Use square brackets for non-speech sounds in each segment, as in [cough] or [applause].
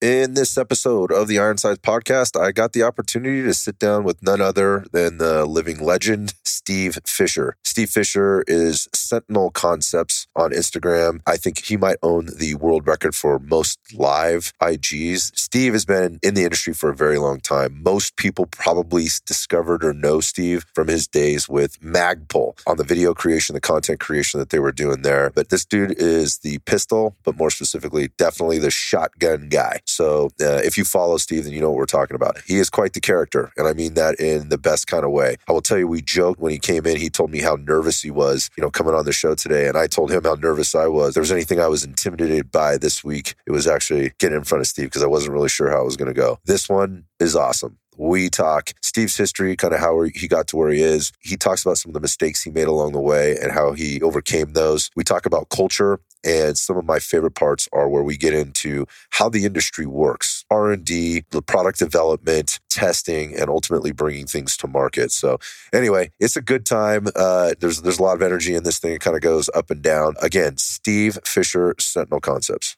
In this episode of the Iron Sights podcast, I got the opportunity to sit down with none other than the living legend, Steve Fisher. Steve Fisher is Sentinel Concepts on Instagram. I think he might own the world record for most live IGs. Steve has been in the industry for a very long time. Most people probably discovered or know Steve from his days with Magpul on the video creation, the content creation that they were doing there. But this dude is the pistol, but more specifically, definitely the shotgun guy. So uh, if you follow Steve, then you know what we're talking about. He is quite the character, and I mean that in the best kind of way. I will tell you, we joked when he came in. He told me how nervous he was, you know, coming on the show today, and I told him how nervous I was. If there was anything I was intimidated by this week, it was actually getting in front of Steve because I wasn't really sure how it was going to go. This one is awesome. We talk Steve's history, kind of how he got to where he is. He talks about some of the mistakes he made along the way and how he overcame those. We talk about culture and some of my favorite parts are where we get into how the industry works, R&D, the product development, testing, and ultimately bringing things to market. So anyway, it's a good time. Uh, there's, there's a lot of energy in this thing. It kind of goes up and down. Again, Steve Fisher, Sentinel Concepts.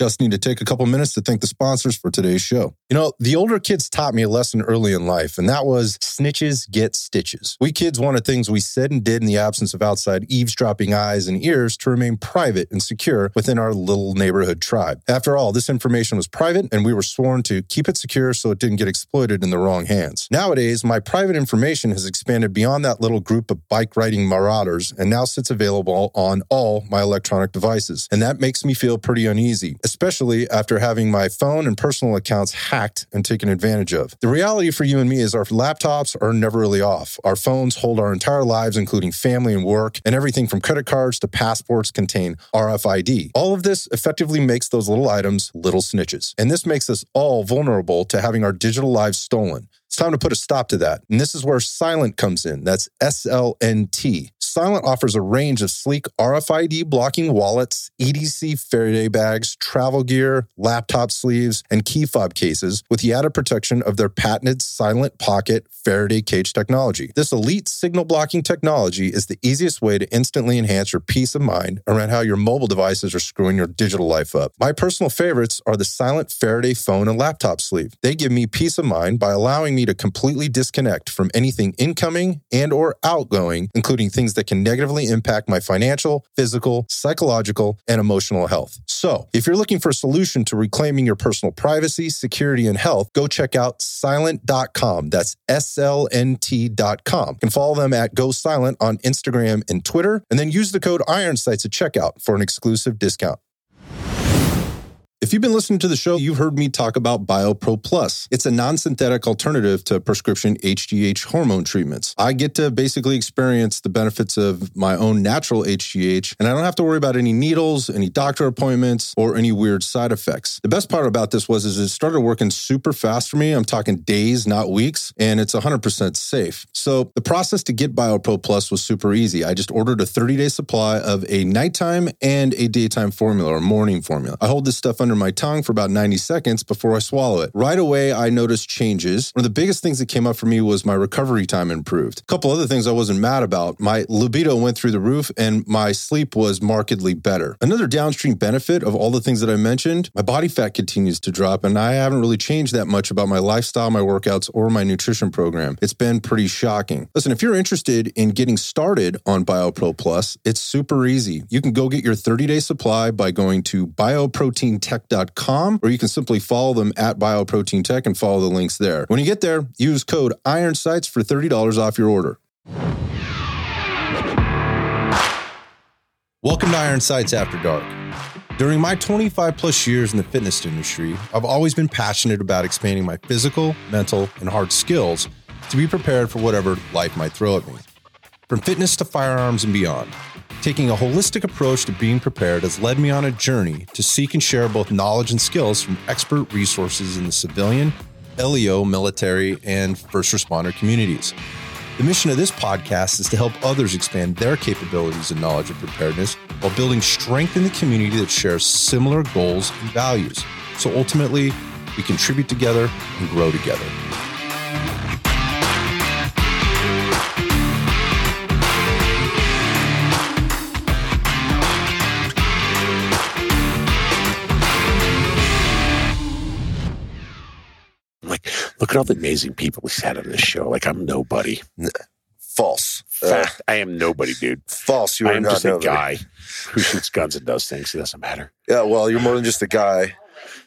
Just need to take a couple minutes to thank the sponsors for today's show. You know, the older kids taught me a lesson early in life, and that was snitches get stitches. We kids wanted things we said and did in the absence of outside eavesdropping eyes and ears to remain private and secure within our little neighborhood tribe. After all, this information was private, and we were sworn to keep it secure so it didn't get exploited in the wrong hands. Nowadays, my private information has expanded beyond that little group of bike riding marauders and now sits available on all my electronic devices. And that makes me feel pretty uneasy especially after having my phone and personal accounts hacked and taken advantage of. The reality for you and me is our laptops are never really off. Our phones hold our entire lives, including family and work, and everything from credit cards to passports contain RFID. All of this effectively makes those little items little snitches. And this makes us all vulnerable to having our digital lives stolen. Time to put a stop to that. And this is where Silent comes in. That's S L N T. Silent offers a range of sleek RFID blocking wallets, EDC Faraday bags, travel gear, laptop sleeves, and key fob cases with the added protection of their patented Silent Pocket Faraday cage technology. This elite signal blocking technology is the easiest way to instantly enhance your peace of mind around how your mobile devices are screwing your digital life up. My personal favorites are the Silent Faraday phone and laptop sleeve. They give me peace of mind by allowing me to completely disconnect from anything incoming and or outgoing, including things that can negatively impact my financial, physical, psychological, and emotional health. So, if you're looking for a solution to reclaiming your personal privacy, security, and health, go check out silent.com. That's slnt.com. You can follow them at Go Silent on Instagram and Twitter, and then use the code IronSights at checkout for an exclusive discount. If you've been listening to the show, you've heard me talk about BioPro Plus. It's a non synthetic alternative to prescription HGH hormone treatments. I get to basically experience the benefits of my own natural HGH, and I don't have to worry about any needles, any doctor appointments, or any weird side effects. The best part about this was is it started working super fast for me. I'm talking days, not weeks, and it's 100% safe. So the process to get BioPro Plus was super easy. I just ordered a 30 day supply of a nighttime and a daytime formula or morning formula. I hold this stuff under under my tongue for about 90 seconds before I swallow it. Right away, I noticed changes. One of the biggest things that came up for me was my recovery time improved. A couple other things I wasn't mad about. My libido went through the roof and my sleep was markedly better. Another downstream benefit of all the things that I mentioned, my body fat continues to drop and I haven't really changed that much about my lifestyle, my workouts, or my nutrition program. It's been pretty shocking. Listen, if you're interested in getting started on BioPro Plus, it's super easy. You can go get your 30 day supply by going to bioproteintech biotech.com, or you can simply follow them at Bioprotein Tech and follow the links there. When you get there, use code IronSights for $30 off your order. Welcome to Iron Sights After Dark. During my 25 plus years in the fitness industry, I've always been passionate about expanding my physical, mental, and hard skills to be prepared for whatever life might throw at me. From fitness to firearms and beyond. Taking a holistic approach to being prepared has led me on a journey to seek and share both knowledge and skills from expert resources in the civilian, LEO, military, and first responder communities. The mission of this podcast is to help others expand their capabilities and knowledge of preparedness while building strength in the community that shares similar goals and values. So ultimately, we contribute together and grow together. Look at all the amazing people he's had on this show. Like I'm nobody. False. Uh, I am nobody, dude. false. You I are am not just a nobody. guy who shoots guns and does things. It doesn't matter. Yeah, well, you're more than just a guy.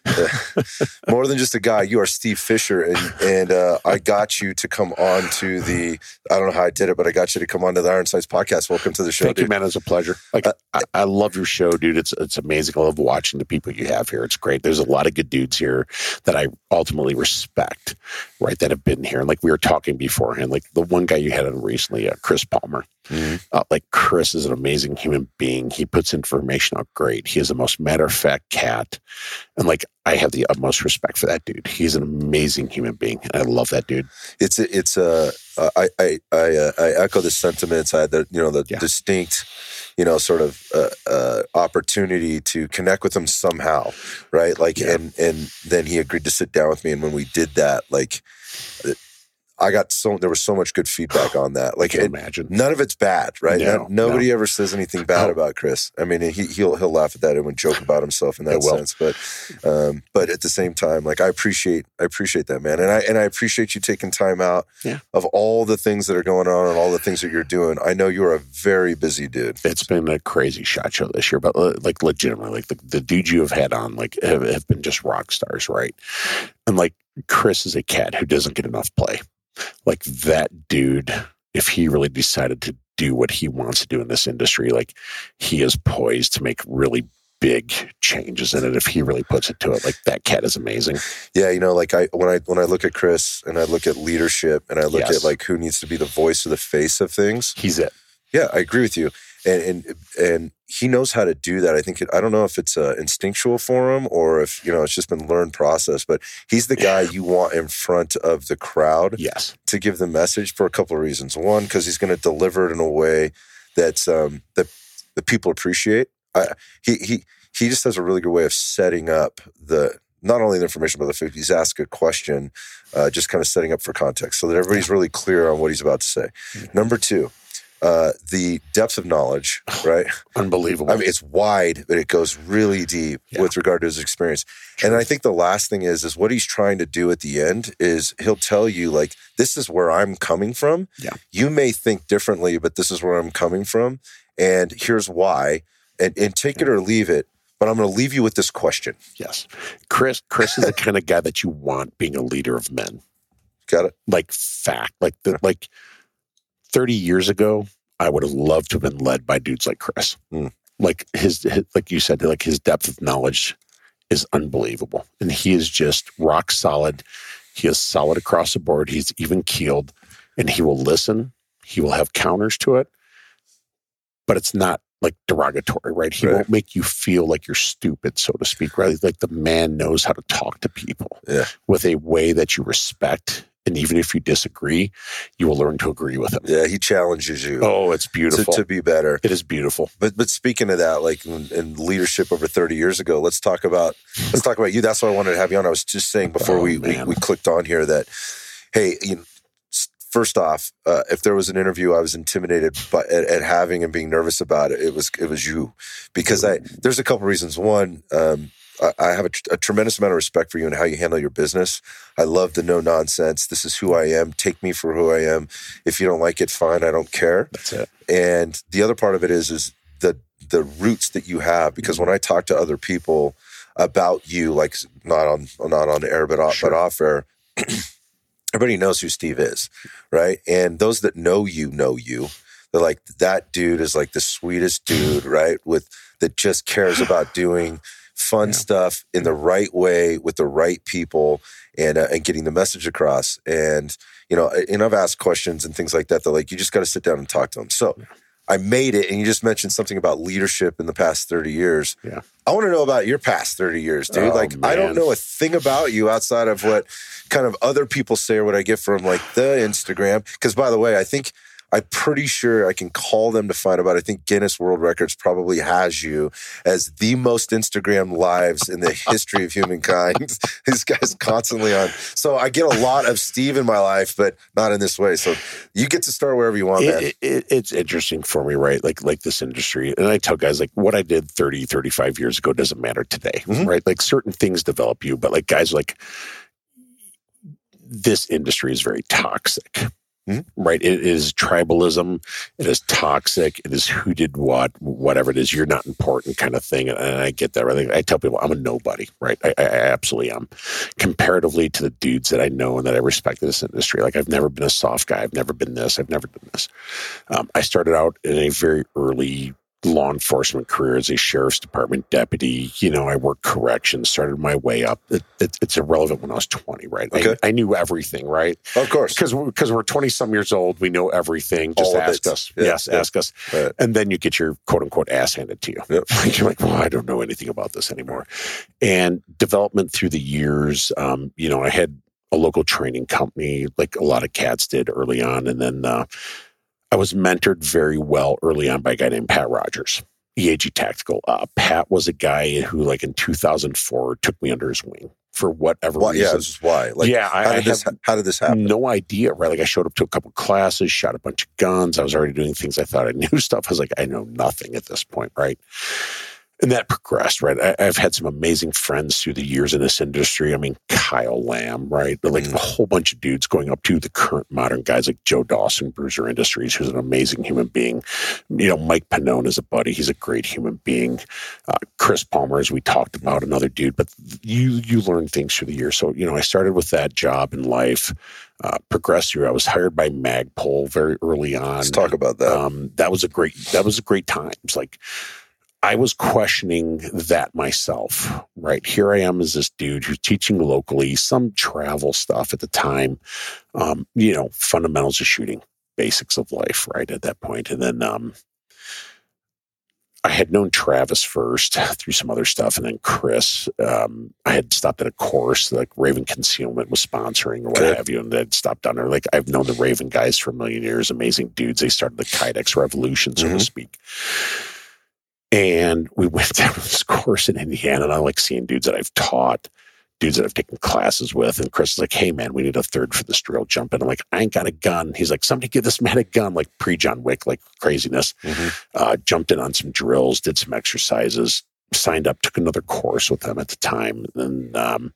Uh, [laughs] more than just a guy. You are Steve Fisher, and and uh, I got you to come on to the. I don't know how I did it, but I got you to come on to the Iron Sights podcast. Welcome to the show, Thank you, dude. man. It's a pleasure. Like I, I love your show, dude. It's it's amazing. I love watching the people you have here. It's great. There's a lot of good dudes here that I ultimately respect, right? That have been here. And like we were talking beforehand, like the one guy you had on recently, uh, Chris Palmer. Mhm. Uh, like Chris is an amazing human being. He puts information out great. He is the most matter of fact cat, and like I have the utmost respect for that dude. He's an amazing human being, and I love that dude. It's a, it's a. Uh, I I I, uh, I echo the sentiments. I had the you know the Yeah. distinct, you know, sort of uh, uh, opportunity to connect with him somehow, right? Like, Yeah. and and then he agreed to sit down with me, and when we did that, like, I got so there was so much good feedback [sighs] on that. Like, it, imagine. None of it's bad, right? No, nobody ever says anything bad No. about Chris. I mean, he he'll he'll laugh at that and would joke about himself in that sense. But um, but at the same time, like I appreciate I appreciate that man, and I and I appreciate you taking time out Yeah. of all the things that are going on and all the things that you're doing. I know you're a very busy dude. it's been a crazy shot show this year, but uh, like legitimately, like the, the dudes you have had on, like have, have been just rock stars, right? And like Chris is a cat who doesn't get enough play. Like that dude, if he really decided to do what he wants to do in this industry, like he is poised to make really big changes in it if he really puts it to it. Like that cat is amazing. Yeah, you know, like I when I when I look at Chris and I look at leadership and I look Yes. at like who needs to be the voice or the face of things. He's it. Yeah, I agree with you, and and and he knows how to do that. I think it, I don't know if it's uh, instinctual for him or if you know it's just been learned process. But he's the guy you want in front of the crowd Yes. to give the message for a couple of reasons. One, because he's going to deliver it in a way that's um, that the people appreciate. I, he he he just has a really good way of setting up the not only the information but the food. He's asked a question, uh, just kind of setting up for context so that everybody's really clear on what he's about to say. Number two. Uh, the depth of knowledge, [sighs] right? Unbelievable. I mean, it's wide, but it goes really deep Yeah. with regard to his experience. And I think the last thing is, is what he's trying to do at the end is he'll tell you like, this is where I'm coming from. Yeah. You may think differently, but this is where I'm coming from, and here's why. And and take it or leave it. But I'm going to leave you with this question. yes. Chris Chris is the kind of guy that you want being a leader of men. Got it? like fact. Like the like thirty years ago, I would have loved to have been led by dudes like Chris. Mm. Like his, his, like you said, like his depth of knowledge is unbelievable, and he is just rock solid. He is solid across the board. He's even keeled, and he will listen. He will have counters to it, but it's not like derogatory, right? He Right. won't make you feel like you're stupid, so to speak. Right? Like the man knows how to talk to people Yeah. with a way that you respect. And even if you disagree, you will learn to agree with him. Yeah, he challenges you Oh, it's beautiful. to be better. it is beautiful. But but speaking of that, like in, in leadership over 30 years ago, let's talk about let's talk about you. That's why I wanted to have you on. I was just saying before Oh, we, we we clicked on here that hey, you know, first off, uh, if there was an interview I was intimidated by at, at having and being nervous about it, it was it was you because I there's a couple reasons. One, um, I, have a, tr- a tremendous amount of respect for you and how you handle your business. I love the no nonsense. This is who I am. Take me for who I am. If you don't like it, fine. I don't care That's it. and the other part of it is is the the roots that you have because mm-hmm. when I talk to other people about you, like not on not on air but off Sure. but off air, [clears throat] everybody knows who Steve is, right? And those that know you know you. They're like that dude is like the sweetest dude, right? With that just cares about doing fun Yeah. stuff in the right way with the right people and uh, and getting the message across. And you know, and I've asked questions and things like that. They're like, you just got to sit down and talk to them. So I made it, and you just mentioned something about leadership in the past thirty years. Yeah. I want to know about your past thirty years, dude. Oh, like, I don't know a thing about you outside of what kind of other people say or what I get from like the Instagram. Because by the way, I think. I'm pretty sure I can call them to find out. I think Guinness World Records probably has you as the most Instagram lives in the [laughs] history of humankind. [laughs] this guy's constantly on. So I get a lot of Steve in my life, but not in this way. So you get to start wherever you want, man. It, it, it's interesting for me, right? Like like this industry. And I tell guys like what I did 30, 35 years ago doesn't matter today, Mhm. right? Like certain things develop you, but like guys like this industry is very toxic. Mhm. Right. It is tribalism. It is toxic. It is who did what, whatever it is. You're not important kind of thing. And I get that. Right? I tell people I'm a nobody. Right. I, I absolutely am. Comparatively to the dudes that I know and that I respect in this industry. Like I've never been a soft guy. I've never been this. I've never done this. Um, I started out in a very early law enforcement career as a sheriff's department deputy. You know, I worked corrections, started my way up. It, it, it's irrelevant when I was 20, right? Okay. I, I knew everything, right? Of course. Because because we're 20 some years old, we know everything. Just All ask us. Yeah, yes, yeah. ask us. Right. And then you get your quote unquote ass handed to you. Yep. [laughs] You're like, well, I don't know anything about this anymore. And development through the years, um, you know, I had a local training company like a lot of cats did early on. And then uh, I was mentored very well early on by a guy named Pat Rogers. EAG Tactical. Uh, Pat was a guy who, like in 2004, took me under his wing for whatever Why, yeah, reason. this is why. Like, yeah, how I did this? have How did this happen? no idea, right? Like I showed up to a couple classes, shot a bunch of guns. I was already doing things I thought I knew [laughs] stuff. I was like, I know nothing at this point, right? And that progressed, right? I, I've had some amazing friends through the years in this industry. I mean, Kyle Lamb, right? But like Mm. a whole bunch of dudes going up to the current modern guys like Joe Dawson, Bruiser Industries, who's an amazing human being. You know, Mike Pannone is a buddy. He's a great human being. Uh, Chris Palmer, as we talked about, another dude. But you you learn things through the years. So you know, I started with that job in life. Uh, progressed through. I was hired by Magpul very early on. Let's talk about that. Um, that was a great. That was a great time. It's like I was questioning that myself. Right here, I am as this dude who's teaching locally some travel stuff at the time. Um, you know, fundamentals of shooting, basics of life. Right at that point, and then um, I had known Travis first through some other stuff, and then Chris. Um, I had stopped at a course like Raven Concealment was sponsoring or what have you, and I'd stopped down there. Like I've known the Raven guys for a million years, amazing dudes. They started the Kydex revolution, so Mhm. to speak. And we went [laughs] down to this course in Indiana, and I like seeing dudes that I've taught, dudes that I've taken classes with. And Chris is like, "Hey man, we need a third for this drill jump." And I'm like, "I ain't got a gun." He's like, "Somebody give this man a gun," like pre John Wick, like craziness Mhm. uh, jumped in on some drills, did some exercises, signed up, took another course with them at the time. And um,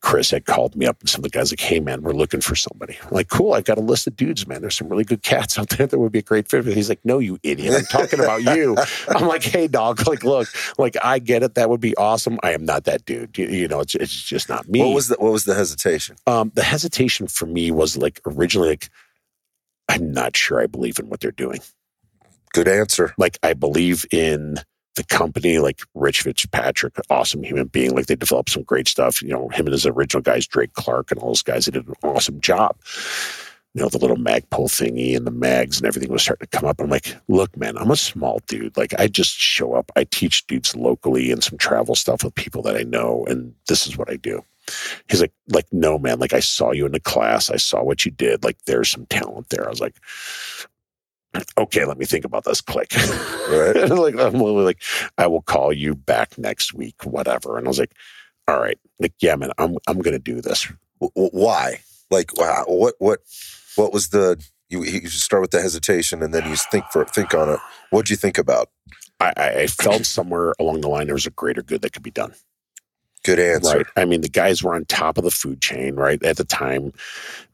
Chris had called me up and some of the guys like, hey man, we're looking for somebody. I'm like, cool, I've got a list of dudes, man. There's some really good cats out there that would be a great fit. He's like, no, you idiot. I'm talking about you. [laughs] I'm like, hey dog, [laughs] like look, like I get it. That would be awesome. I am not that dude. You, you know, it's, it's just not me. What was the What was the hesitation? um, the hesitation for me was like originally like, I'm not sure I believe in what they're doing Good answer. like I believe in the company, like Rich Fitzpatrick, awesome human being. Like they developed some great stuff. You know, him and his original guys, Drake Clark and all those guys, they did an awesome job. You know, the little magpul thingy and the mags and everything was starting to come up. I'm like, look, man, I'm a small dude. Like I just show up. I teach dudes locally and some travel stuff with people that I know, and this is what I do. He's like, like, no, man, like I saw you in the class. I saw what you did. Like there's some talent there. I was like, okay, let me think about this. Click. [laughs] Right. [laughs] Like I'm literally like, I will call you back next week, whatever. And I was like, all right, like, yeah, man, I'm I'm gonna do this. W- why? Like, wow, what what what was the? You, you start with the hesitation, and then you think for think on it. What'd you think about? I I felt somewhere along the line there was a greater good that could be done. Good answer. Right. I mean, the guys were on top of the food chain, right? At the time,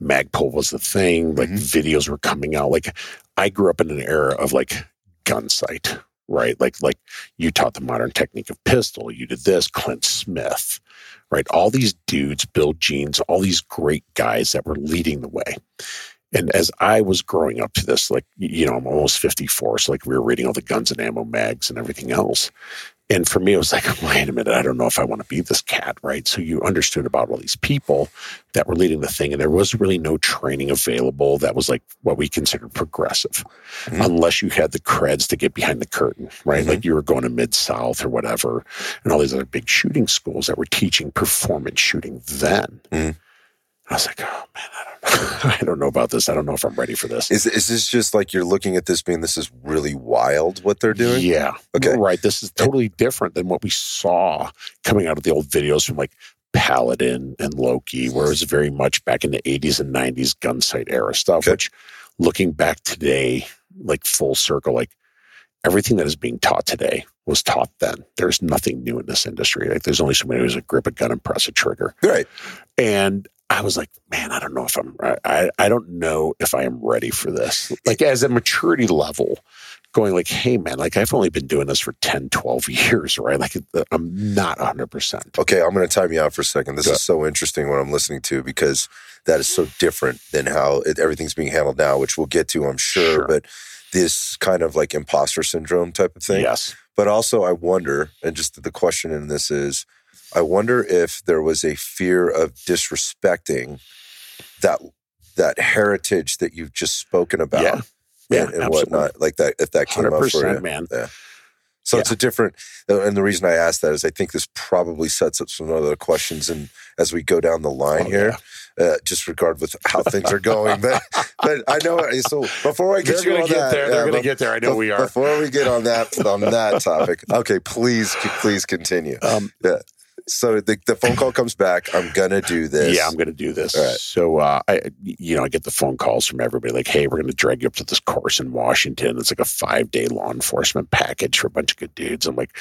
Magpul was the thing. Like Mhm. videos were coming out. Like I grew up in an era of like Gunsite, right? Like like you taught the modern technique of pistol. You did this, Clint Smith, right? All these dudes, Bill Jeans, all these great guys that were leading the way. And as I was growing up to this, like, you know, I'm almost 54. So, like, we were reading all the guns and ammo mags and everything else. And for me, it was like, [laughs] wait a minute, I don't know if I want to be this cat, right? So you understood about all these people that were leading the thing, and there was really no training available that was like what we considered progressive, Mhm. unless you had the creds to get behind the curtain, right? Mhm. Like you were going to Mid South or whatever, and all these other big shooting schools that were teaching performance shooting then. Mhm. I was like, oh man, I don't know. [laughs] I don't know about this. I don't know if I'm ready for this. Is is this just like you're looking at this being this is really wild what they're doing? Yeah. Okay. Right. This is totally different than what we saw coming out of the old videos from like Paladin and Loki, where it was very much back in the 80s and 90s Gunsite era stuff, Okay. which looking back today, like full circle, like everything that is being taught today was taught then. There's nothing new in this industry. Like there's only so many ways to grip a gun and press a trigger. Right. And I was like, man, I don't know if I'm, I, I don't know if I am ready for this. Like as a maturity level, going like, hey, man, like I've only been doing this for 10, 12 [laughs] years, right? Like I'm not 100%. Okay, I'm going to time you out for a second. This Go is so interesting what I'm listening to because that is so different than how it, everything's being handled now, which we'll get to, I'm sure. Sure. But this kind of like imposter syndrome type of thing. Yes. But also, I wonder, and just the question in this is, I wonder if there was a fear of disrespecting that that heritage that you've just spoken about Yeah. Yeah. and, and whatnot, like that. If that came up for you, man. Yeah. so Yeah. it's a different, uh, and the reason I ask that is I think this probably sets up some other questions, and as we go down the line Oh, here, uh, just regard with how things are going. But [laughs] but I know so before I get They're you going on to get that, there. They're going to get there. I know we are. Before we get on that on that topic, okay, please please continue. Um, So the, the phone call comes back. I'm gonna do this. Yeah, I'm going to do this. Right. So, uh, I, you know, I get the phone calls from everybody like, "Hey, we're going to drag you up to this course in Washington. It's like a five day law enforcement package for a bunch of good dudes." I'm like,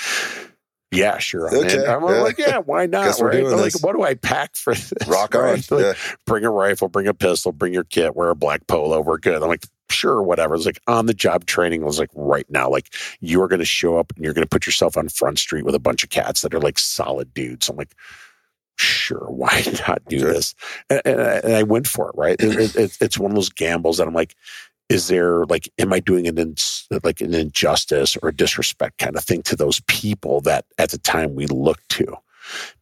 "Yeah, sure." I'm. Okay, I'm yeah. like, "Yeah, why not?" Right? doing like, what do I pack for this? [laughs] rock on. Right? Like, Yeah. Bring a rifle, bring a pistol, bring your kit, wear a black polo. We're good. I'm like, sure, whatever. It's like on the job training was like right now, like you're going to show up and you're going to put yourself on Front Street with a bunch of cats that are like solid dudes. I'm like, sure, [laughs] why not do this? And, and, I, and I went for it. Right? It, it, it- it's one of those gambles that I'm like, is there like, am I doing an ins- like an injustice or a disrespect kind of thing to those people that at the time we looked to?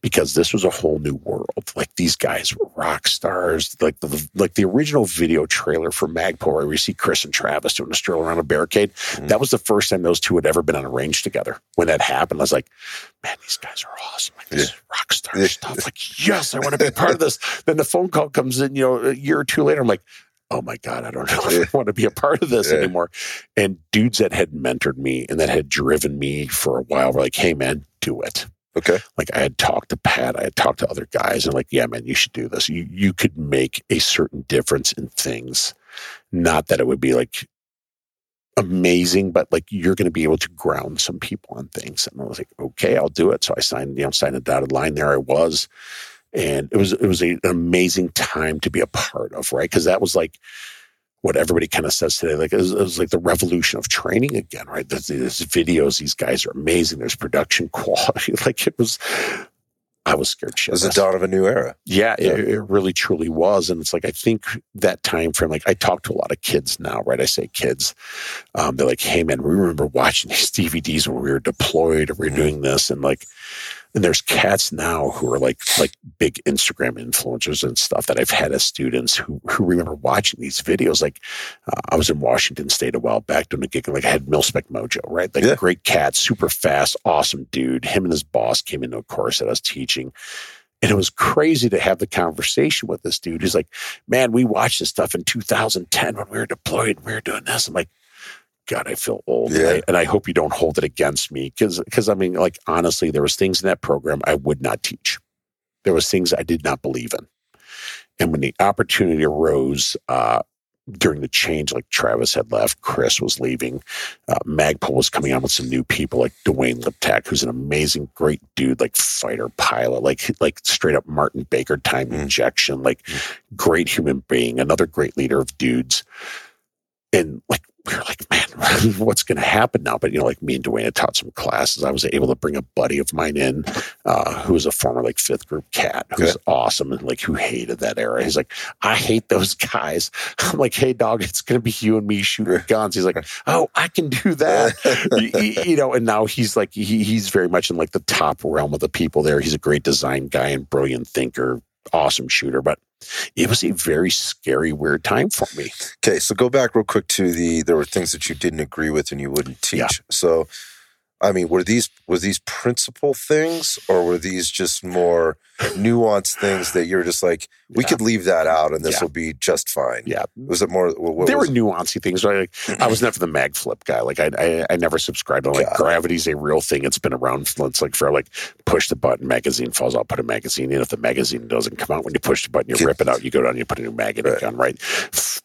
Because this was a whole new world. Like these guys were rock stars. Like the like the original video trailer for Magpul, where we see Chris and Travis doing a stroll around a barricade. Mhm. That was the first time those two had ever been on a range together. When that happened, I was like, man, these guys are awesome. Like this is rock star Yeah. stuff. Like, yes, I want to be a part of this. [laughs] then the phone call comes in, you know, a year or two later. I'm like, oh my God, I don't know if I want to be a part of this Yeah. anymore. And dudes that had mentored me and that had driven me for a while were like, hey, man, do it. Okay. Like I had talked to Pat, I had talked to other guys, and like, yeah, man, you should do this. You you could make a certain difference in things. Not that it would be like amazing, but like you're going to be able to ground some people on things. And I was like, okay, I'll do it. So I signed, you know, signed a dotted line. There I was, and it was it was a, an amazing time to be a part of, right? Because that was like what everybody kind of says today. Like it was, it was like the revolution of training again, right? There's, there's videos; these guys are amazing. There's production [laughs] quality. like it was. I was scared It was shitless. the dawn of a new era. Yeah, Yeah. It, it really truly was. And it's like, I think that time frame, like I talk to a lot of kids now, right? I say kids, um, they're like, hey man, we remember watching these [laughs] DVDs when we were deployed or we were Mhm. doing this. And like, and there's cats now who are like, like big Instagram influencers and stuff that I've had as students who, who remember watching these videos. Like, uh, I was in Washington state a while back doing a gig, and like I had Milspec Mojo, right? Like Yeah. great cat, super fast, awesome dude. Him and his boss came into a course that I was teaching. And it was crazy to have the conversation with this dude. He's like, man, we watched this stuff in 2010 when we were deployed and we were doing this. I'm like, God, I feel old. And, I, and I hope you don't hold it against me. Cause, cause I mean, like, honestly, there was things in that program I would not teach. There was things I did not believe in. And when the opportunity arose, uh, during the change, like Travis had left, Chris was leaving, uh, Magpul was coming on with some new people, like Duane Liptak, who's an amazing, great dude, like fighter pilot, like like straight up Martin Baker time Mm. injection, like great human being, another great leader of dudes. And like we were like, man, [laughs] what's going to happen now? But you know, like me and Duane had taught some classes. I was able to bring a buddy of mine in, uh, who was a former like fifth group cat, who was awesome and like who hated that era. He's like, I hate those [laughs] guys. I'm like, hey dog, it's going to be you and me shooting [laughs] guns. He's like, oh, I can do that. Y- y- you know, and now he's like, he, he's very much in like the top realm of the people there. He's a great design guy and brilliant thinker, awesome shooter, but it was a very scary, weird time for me. Okay, so go back real quick to the there were things that you didn't agree with and you wouldn't teach. Yeah. So I mean, were these were these principal things or were these just more nuanced things that you're just like, we Yeah. could leave that out and this Yeah. will be just fine? Yeah. Was it more what, there were nuancy things. Right? Like, I was never the mag flip guy. Like I, I, I never subscribed to like God. gravity's a real thing. It's been around. It's like for like push the button, magazine falls out, put a magazine in. If the magazine doesn't come out when you push the button, you rip it out. You go down, you put a new mag in Right. gun. Right?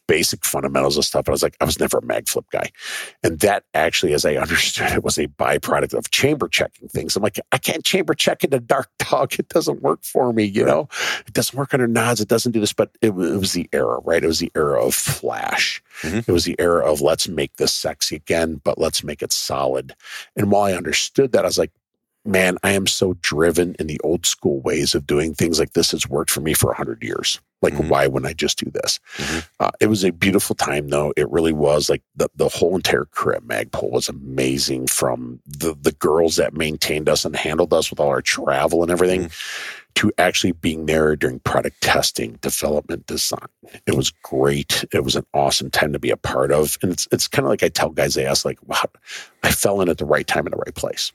Basic fundamentals of stuff. But I was like, I was never a mag flip guy, and that actually, as I [laughs] understood it, was a byproduct product of chamber checking things. I'm like, I can't chamber check in a dark [laughs] dog. It doesn't work for me, you Right. know? It doesn't work under nods. It doesn't do this, but it, it was the era, right? It was the era of flash. Mhm. It was the era of let's make this sexy again, but let's make it solid. And while I understood that, I was like, man, I am so driven in the old school ways of doing things like this has worked for me for 100 years. Like, Mhm. why wouldn't I just do this? Mhm. Uh, it was a beautiful time, though. It really was. Like, the, the whole entire crew at Magpul was amazing from the, the girls that maintained us and handled us with all our travel and everything to actually being there during product testing, development, design. It was great. It was an awesome time to be a part of. And it's, it's kind of like I tell guys, they ask, like, wow, I fell in at the right time in the right place.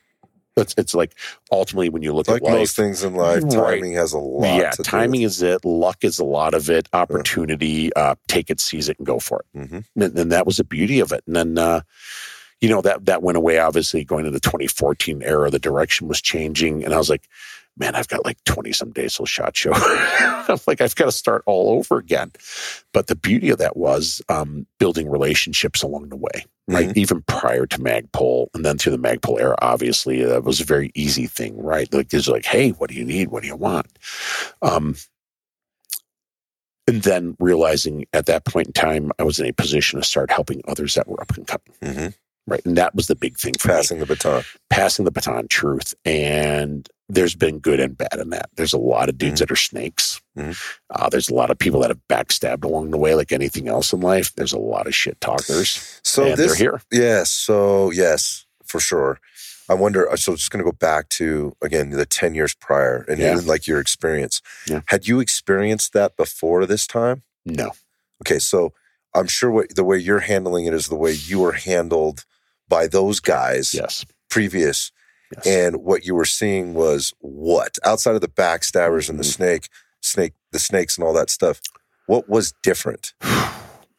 It's, it's like ultimately when you look Like at life, most things in life, Right. timing has a lot. yeah, timing is it. Luck is a lot of it. Opportunity, uh, take it, seize it, and go for it. Mhm. And, and that was the beauty of it. And then, uh, you know, that that went away. Obviously, going into the 2014 era, the direction was changing, and I was like, man, I've got like 20 some days till shot show. [laughs] I'm like, I've got to start all over again. But the beauty of that was um, building relationships along the way right? Mhm. Even prior to Magpul and then through the Magpul era, obviously, that was a very easy thing, right? Like, it's like, hey, what do you need? What do you want? Um, and then realizing at that point in time, I was in a position to start helping others that were up and coming, Mhm. Right? And that was the big thing for me Passing the baton. passing the baton truth and there's been good and bad in that there's a lot of dudes Mhm. that are snakes Mhm. uh, there's a lot of people that have backstabbed along the way like anything else in life there's a lot of shit talkers So this, they're here yes. So yes, for sure. I wonder. uh, So just going to go back to again the ten years prior, and Yeah. even like your experience. Yeah. Had you experienced that before this time? no Okay, so I'm sure what, the way you're handling it is the way you were handled by those guys yes, previous, yes. and what you were seeing was what outside of the backstabbers and the Mhm. snake, snake, the snakes and all that stuff. What was different? [sighs]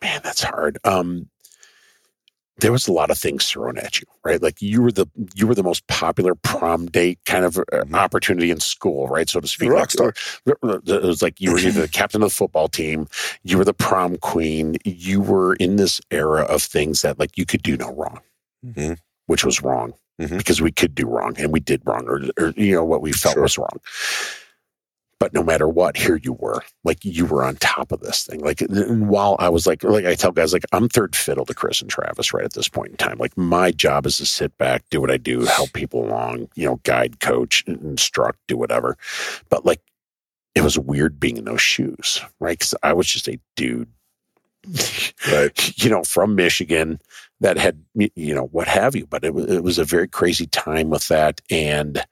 man that's hard um there was a lot of things thrown at you right like you were the you were the most popular prom date kind of uh, Mhm. opportunity in school right so to speak Rock Like, star. it was like you were either the [clears throat] captain of the football team you were the prom queen you were in this era of things that like you could do no wrong Mhm. which was wrong Mhm. because we could do wrong and we did wrong or, or you know what we felt Sure. was wrong but no matter what here you were like you were on top of this thing like while i was like like i tell guys like i'm third fiddle to chris and travis right at this point in time like my job is to sit back do what i do help people along you know guide coach instruct do whatever but like it was weird being in those shoes right because i was just a dude Right. [laughs] you know from michigan that had you know what have you but it was, it was a very crazy time with that and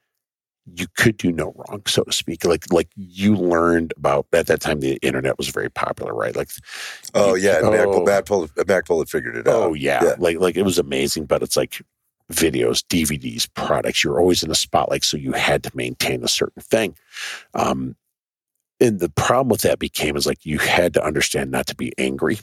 you could do no wrong so to speak like like you learned about at that time the internet was very popular right like Oh yeah, and Oh. Magpul, Magpul had figured it out. oh yeah. Yeah. like like it was amazing but it's like videos dvds products you're always in the spotlight so you had to maintain a certain thing um and the problem with that became is like you had to understand not to be angry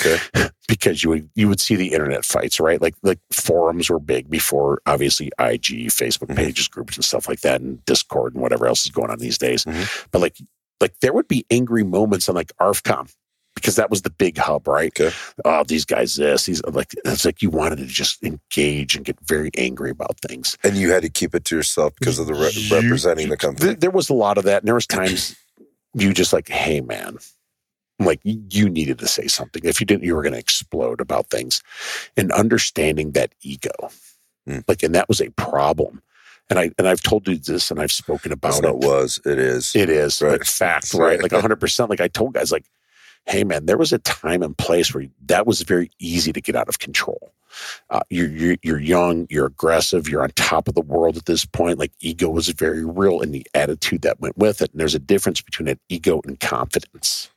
Okay. [laughs] because you would you would see the internet fights right like like forums were big before obviously ig facebook Mhm. pages groups and stuff like that and discord and whatever else is going on these days Mhm. but like like there would be angry moments on like arfcom because that was the big hub right Okay. oh these guys this these like it's like you wanted to just engage and get very angry about things And you had to keep it to yourself because of the re- You- representing the Th- company. there was a lot of that and there was times you just like hey man like you needed to say something if you didn't you were going to explode about things and understanding that ego Mm. like and that was a problem and i and i've told you this and i've spoken about not it was. It is. it is [laughs] Right. like fact Right. right like 100% like i told guys like hey man there was a time and place where that was very easy to get out of control uh, you're, you're you're young you're aggressive you're on top of the world at this point like ego was very real and the attitude that went with it and there's a difference between an ego and confidence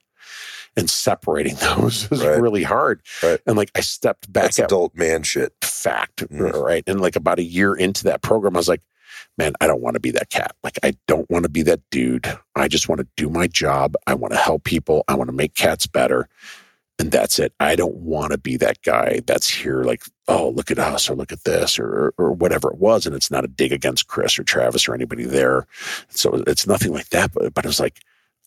and separating [laughs] those is Right. really hard Right. and like i stepped back That's adult man shit. fact Mhm. right and like about a year into that program i was like man i don't want to be that cat like i don't want to be that dude i just want to do my job i want to help people i want to make cats better and that's it i don't want to be that guy that's here like oh look at us or look at this or or whatever it was and it's not a dig against chris or travis or anybody there so it's nothing like that but, but it was like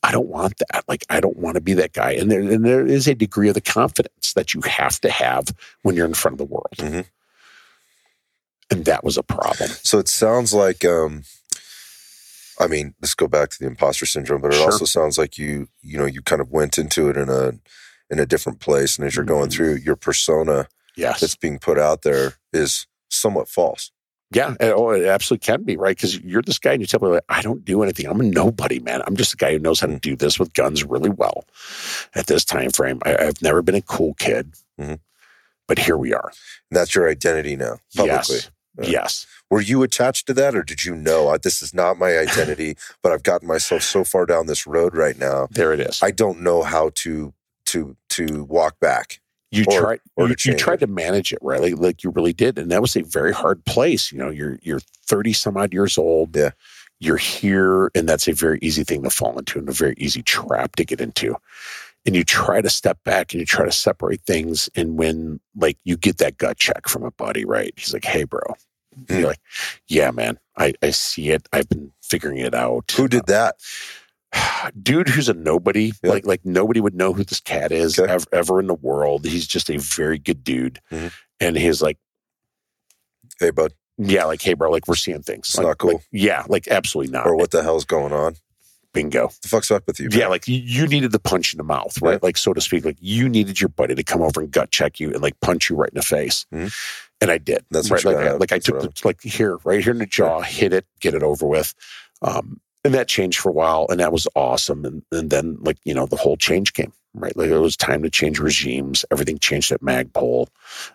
I don't want that. Like, I don't want to be that guy. And there, and there is a degree of the confidence that you have to have when you're in front of the world. Mhm. And that was a problem. So it sounds like, um, I mean, let's go back to the imposter syndrome, but it Sure. also sounds like you, you know, you kind of went into it in a, in a different place. And as you're going Mhm. through your persona Yes. that's being put out there is somewhat false. Yeah, and- oh, it absolutely can be right because you're this guy and you tell me like, I don't do anything. I'm a nobody, man. I'm just a guy who knows how to do this with guns really well. At this time frame, I, I've never been a cool kid, Mhm. but here we are. And that's your identity now, publicly. Yes. Yes. Were you attached to that, or did you know "Uh, this is not my identity? but I've gotten myself so far down this road right now. There it is. I don't know how to to to walk back. you or- tried or you, to you tried to manage it right like, like you really did and that was a very hard place you know you're you're 30 some odd years old Yeah. you're here and that's a very easy thing to fall into and a very easy trap to get into and you try to step back and you try to separate things and when like you get that gut check from a buddy right he's like hey bro Hmm. you're like yeah man i i see it i've been figuring it out Who did that? [sighs] dude who's a nobody Yeah. like like nobody would know who this cat is Okay. ever, ever in the world he's just a very good dude Mhm. and he's like Hey, bud, yeah like hey bro like we're seeing things It's like, not cool. like, yeah like absolutely not or what the hell's going on? bingo The fuck's up with you? man? yeah like you, you needed the punch in the mouth right Yeah. like so to speak like you needed your buddy to come over and gut check you and like punch you right in the face Mhm. And i did. That's right like, I, like i took the like here right here in the jaw hit it get it over with. Um and that changed for a while and that was awesome. And, and then like you know the whole change came right? Like it was time to change regimes. Everything changed at magpul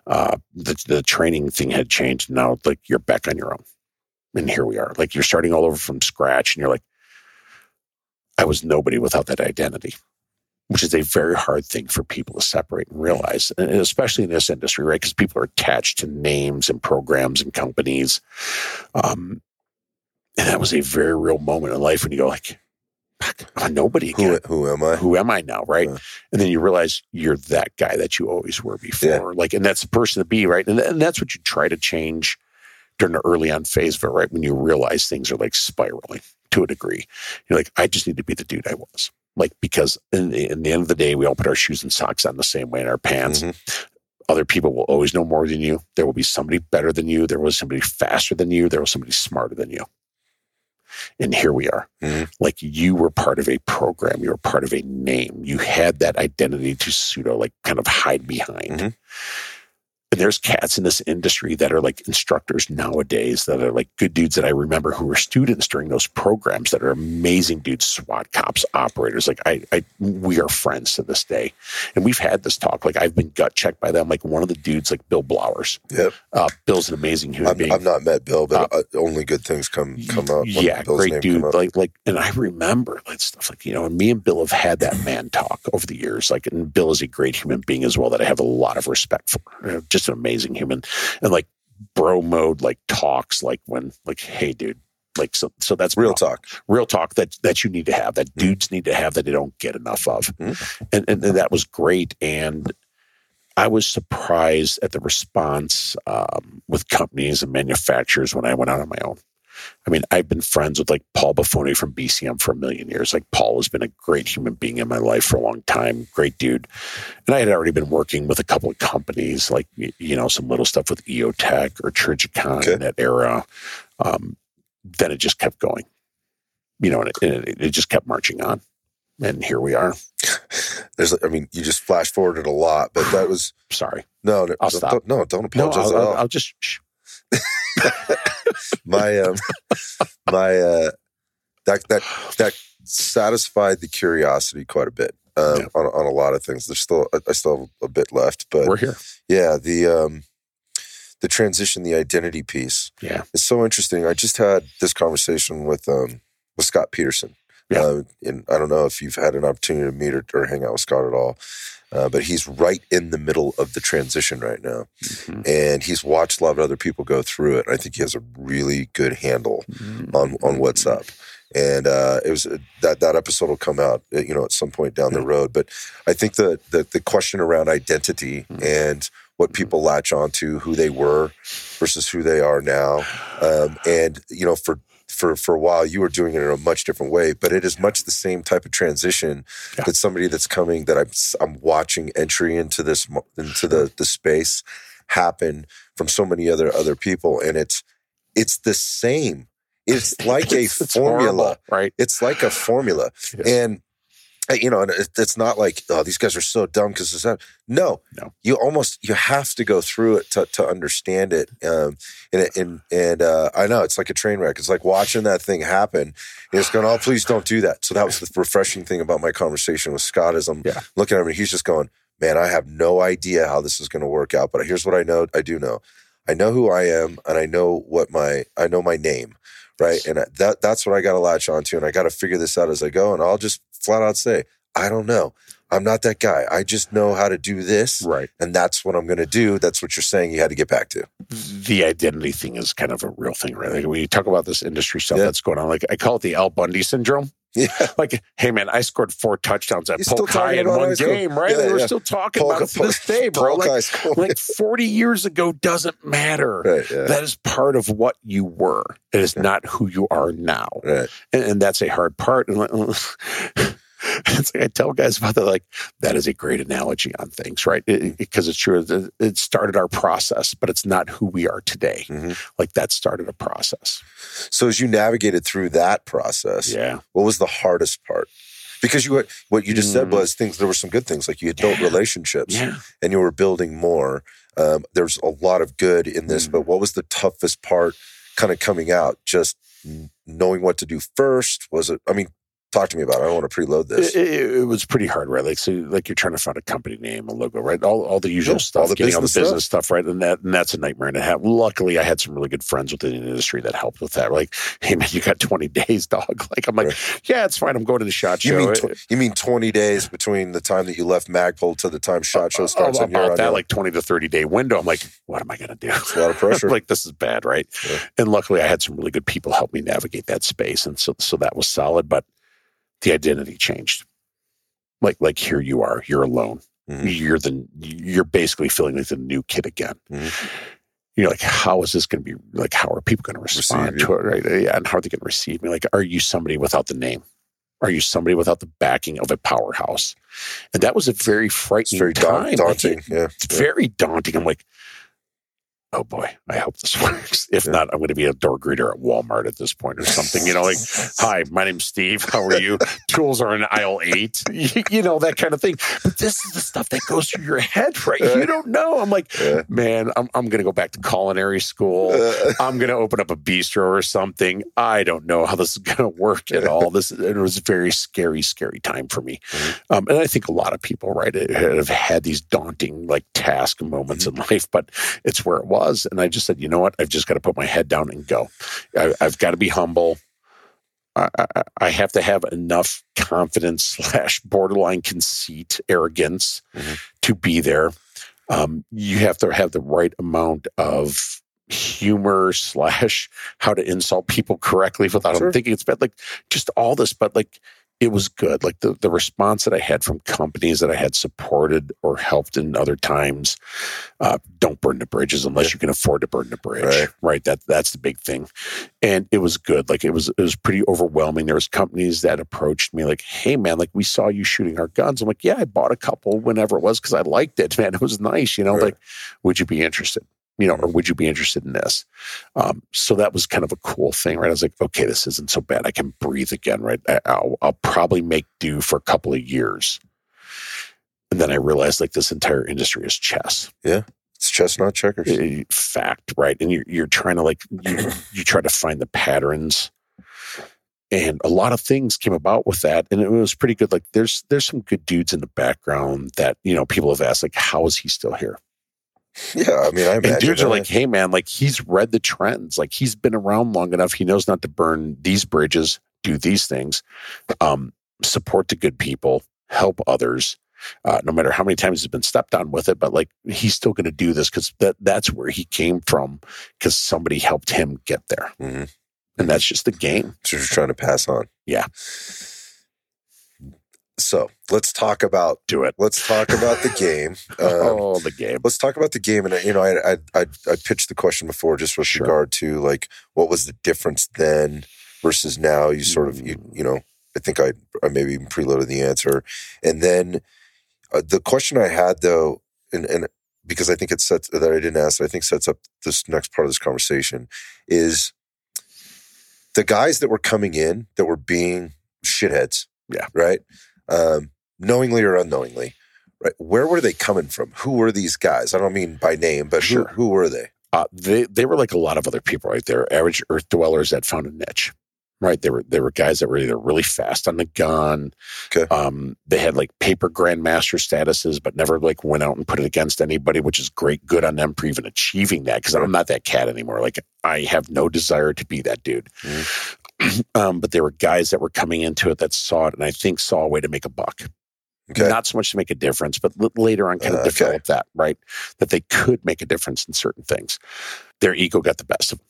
uh the, the training thing had changed. Now like you're back on your own. And here we are. Like you're starting all over from scratch and you're like i was nobody without that identity which is a very hard thing for people to separate and realize and especially in this industry right because people are attached to names and programs and companies um and that was a very real moment in life when you go like i'm nobody again Who who am I? who am I now, right? Yeah. And then you realize you're that guy that you always were before. Like, and that's the person to be, right? And, and that's what you try to change during the early on phase of it, right? When you realize things are like spiraling to a degree. You're like, I just need to be the dude I was. Like, because in the, in the end of the day, we all put our shoes and socks on the same way in our pants. Mhm. Other people will always know more than you. There will be somebody better than you. There was somebody faster than you. There was somebody smarter than you. And here we are. Mhm. Like you were part of a program, you were part of a name. You had that identity to pseudo like kind of hide behind. Mhm. And there's cats in this industry that are like instructors nowadays that are like good dudes that I remember who were students during those programs that are amazing dudes, SWAT cops, operators. Like I, I we are friends to this day. And we've had this talk. Like I've been gut checked by them. Like one of the dudes, like Bill Blowers. Yep. Uh, Bill's an amazing human I've, being. I've not met Bill, but uh, only good things come come up. Yeah, Bill's name great dude. Like, like, and I remember like stuff like you know, and me and Bill have had that man talk over the years. Like, and Bill is a great human being as well that I have a lot of respect for. You know, just an amazing human, and like bro mode, like talks, like when, like, hey, dude. Like so, so that's Real talk. real talk that that you need to have, that dudes need to have that they don't get enough of, Mhm. and, and and that was great. And I was surprised at the response um, with companies and manufacturers when I went out on my own. I mean, I've been friends with like Paul Buffoni from BCM for a million years. Like Paul has been a great human being in my life for a long time, great dude. And I had already been working with a couple of companies, like you know, some little stuff with EOTech or Trijicon Okay. in that era. Um, then it just kept going, you know, and it, and it, it just kept marching on. And here we are. [laughs] There's, I mean, you just flash forwarded a lot, but that was [sighs] Sorry. no, no, I'll don't, stop. don't- no, don't No, apologize I'll, at I'll, all. I'll just. [laughs] My um, my uh, that that that satisfied the curiosity quite a bit um, Yeah. on on a lot of things. There's still I I still have a bit left, but We're here. yeah, the um, the transition, the identity piece. Yeah. It's so interesting. I just had this conversation with um with Scott Peterson. Yeah. Uh, and I don't know if you've had an opportunity to meet or, or hang out with Scott at all, uh, but he's right in the middle of the transition right now, Mhm. and he's watched a lot of other people go through it. I think he has a really good handle on on what's up. And uh, it was that that episode will come out, uh, you know, at some point down the road. But I think the the, the question around identity Mhm. and what people latch onto, who they were versus who they are now, um, and you know, for for for a while you were doing it in a much different way, but it is much the same type of transition Yeah. that somebody that's coming that I'm I'm watching entry into this into the the space happen from so many other other people, and it's it's the same. It's [laughs] like a It's- it's formula. horrible, right? It's like a formula, Yeah. and you know, and it's not like oh these guys are so dumb because it's not. No, No. You almost you have to go through it to to understand it. Um, and and and uh, I know it's like a train wreck. It's like watching that thing happen. And it's going, oh please don't do that. So that was the refreshing thing about my conversation with Scott. Is I'm Yeah. looking at him he's just going, man, I have no idea how this is going to work out. But here's what I know. I do know. I know who I am, and I know what my I know my name, right? And that that's what I got to latch onto, and I got to figure this out as I go. And I'll just flat out say, I don't know. I'm not that guy. I just know how to do this, Right. and that's what I'm going to do. That's what you're saying. You had to get back to. the identity thing is kind of a real thing, right? Like when you talk about this industry stuff Yeah. that's going on, like I call it the Al Bundy syndrome. Yeah, [laughs] Like, hey man, I scored four touchdowns at He's still Polk in one game, right? Yeah, Like, we're yeah. still talking Polk- about it to this day, bro. Like, like 40 years ago doesn't matter. right, yeah, That is part of what you were. It is not who you are now. right. and, and that's a hard part. [laughs] And [laughs] it's like I tell guys about that. Like that is a great analogy on things, right? Because it's true. It, it started our process, but it's not who we are today. Mhm. Like that started a process. So as you navigated through that process, Yeah, what was the hardest part? Because you what you just said Mm. was things. There were some good things, like you had built Yeah. relationships, yeah. and you were building more. Um, there's a lot of good in this, Mm. but what was the toughest part kind of coming out? Just knowing what to do first? Was it, I mean, talk to me about it. I don't want to preload this. It, it, it was pretty hard, right? Like, so, like you're trying to find a company name, a logo, right? All, all the usual Yeah, stuff, all the getting all the business business stuff. right? And that, and that's a nightmare. And had, luckily, I had some really good friends within the industry that helped with that. Like, [laughs] hey man, you got 20 days, dog. [laughs] Like, I'm like, Right. yeah, it's fine. I'm going to the shot you show. mean, tw- you mean 20 days between the time that you left Magpul to the time Shot Show starts Uh, about on that your- like 20 to 30 day window. I'm like, what am I going to do? It's a lot of pressure. [laughs] like this is bad, right? Yeah. And luckily I had some really good people help me navigate that space. And so so that was solid, but the identity changed. Like like here you are, you're alone. Mhm. You're the you're basically feeling like the new kid again. Mhm. You're like, how is this going to be? Like, how are people going to respond Receive to it? Right? Yeah, and how are they going to receive me? Like, are you somebody without the name? Are you somebody without the backing of a powerhouse? And that was a very It's frightening very time. da- Like, daunting. it- yeah. it's very daunting. I'm like, oh boy, I hope this works. If Yeah. not, I'm going to be a door greeter at Walmart at this point or something. You know, like, [laughs] hi, my name's Steve. How are you? Tools are in aisle eight. [laughs] you know that kind of thing. But this is the stuff that goes through your head, right? You don't know. I'm like, Yeah. man, I'm I'm going to go back to culinary school. Uh, [laughs] I'm going to open up a bistro or something. I don't know how this is going to work at all. This it was a very scary, scary time for me, Mhm. um, and I think a lot of people, right, have had these daunting like task moments in life, but it's where it was, and I just said, you know what, I've just got to put my head down and go. I, I've got to be humble. I, I, I have to have enough confidence [laughs] slash borderline conceit, arrogance Mhm. to be there. Um, you have to have the right amount of humor slash how to insult people correctly without Sure. them thinking it's bad. Like just all this, but like it was good. Like the, the response that I had from companies that I had supported or helped in other times. Uh, don't burn the bridges unless Yeah. you can afford to burn the bridge. Right. Right. That that's the big thing. And it was good. Like it was it was pretty overwhelming. There was companies that approached me like, hey man, like we saw you shooting our guns. I'm like, yeah, I bought a couple whenever it was because I liked it, man. It was nice, you know, Right. like, would you be interested? You know, or would you be interested in this? Um, so that was kind of a cool thing, right? I was like, okay, this isn't so bad. I can breathe again, right? I, I'll, I'll probably make do for a couple of years. And then I realized like this entire industry is chess. Yeah. It's chestnut checkers. Uh, fact, right? And you're you're trying to like you, [clears throat] you try to find the patterns, and a lot of things came about with that, and it was pretty good. Like there's there's some good dudes in the background that you know people have asked like, how is he still here? Yeah, I mean, I imagine. And dudes are like, hey man, like he's read the trends, like he's been around long enough. He knows not to burn these bridges, do these things, um, support the good people, help others. Uh, no matter how many times he's been stepped on with it, but like he's still going to do this because that that's where he came from because somebody helped him get there, Mhm. and that's just the game. So you're trying to pass on. Yeah. So let's talk about Do it. let's talk about the game. [laughs] Um, oh, the game. let's talk about the game. And you know, I I I, I pitched the question before just with Sure. regard to like what was the difference then versus now. You sort of you Mm. you know I think I I maybe even preloaded the answer, and then uh, the question I had though, and and because I think it sets that I didn't ask, I think sets up this next part of this conversation is the guys that were coming in that were being shitheads. Yeah. Right. Um, knowingly or unknowingly. Right. Where were they coming from? Who were these guys? I don't mean by name, but Sure. who, who were they? Uh, they they were like a lot of other people, right? They're average Earth dwellers that found a niche, right? They were they were guys that were either really fast on the gun. Okay. Um, they had like paper grandmaster statuses, but never like went out and put it against anybody, which is great. Good on them for even achieving that because I'm not that cat anymore. Like I have no desire to be that dude. [clears throat] um, but there were guys that were coming into it that saw it, and I think saw a way to make a buck Okay. not so much to make a difference, but l- later on kind of Uh, okay. develop that, right? That they could make a difference in certain things. Their ego got the best of them.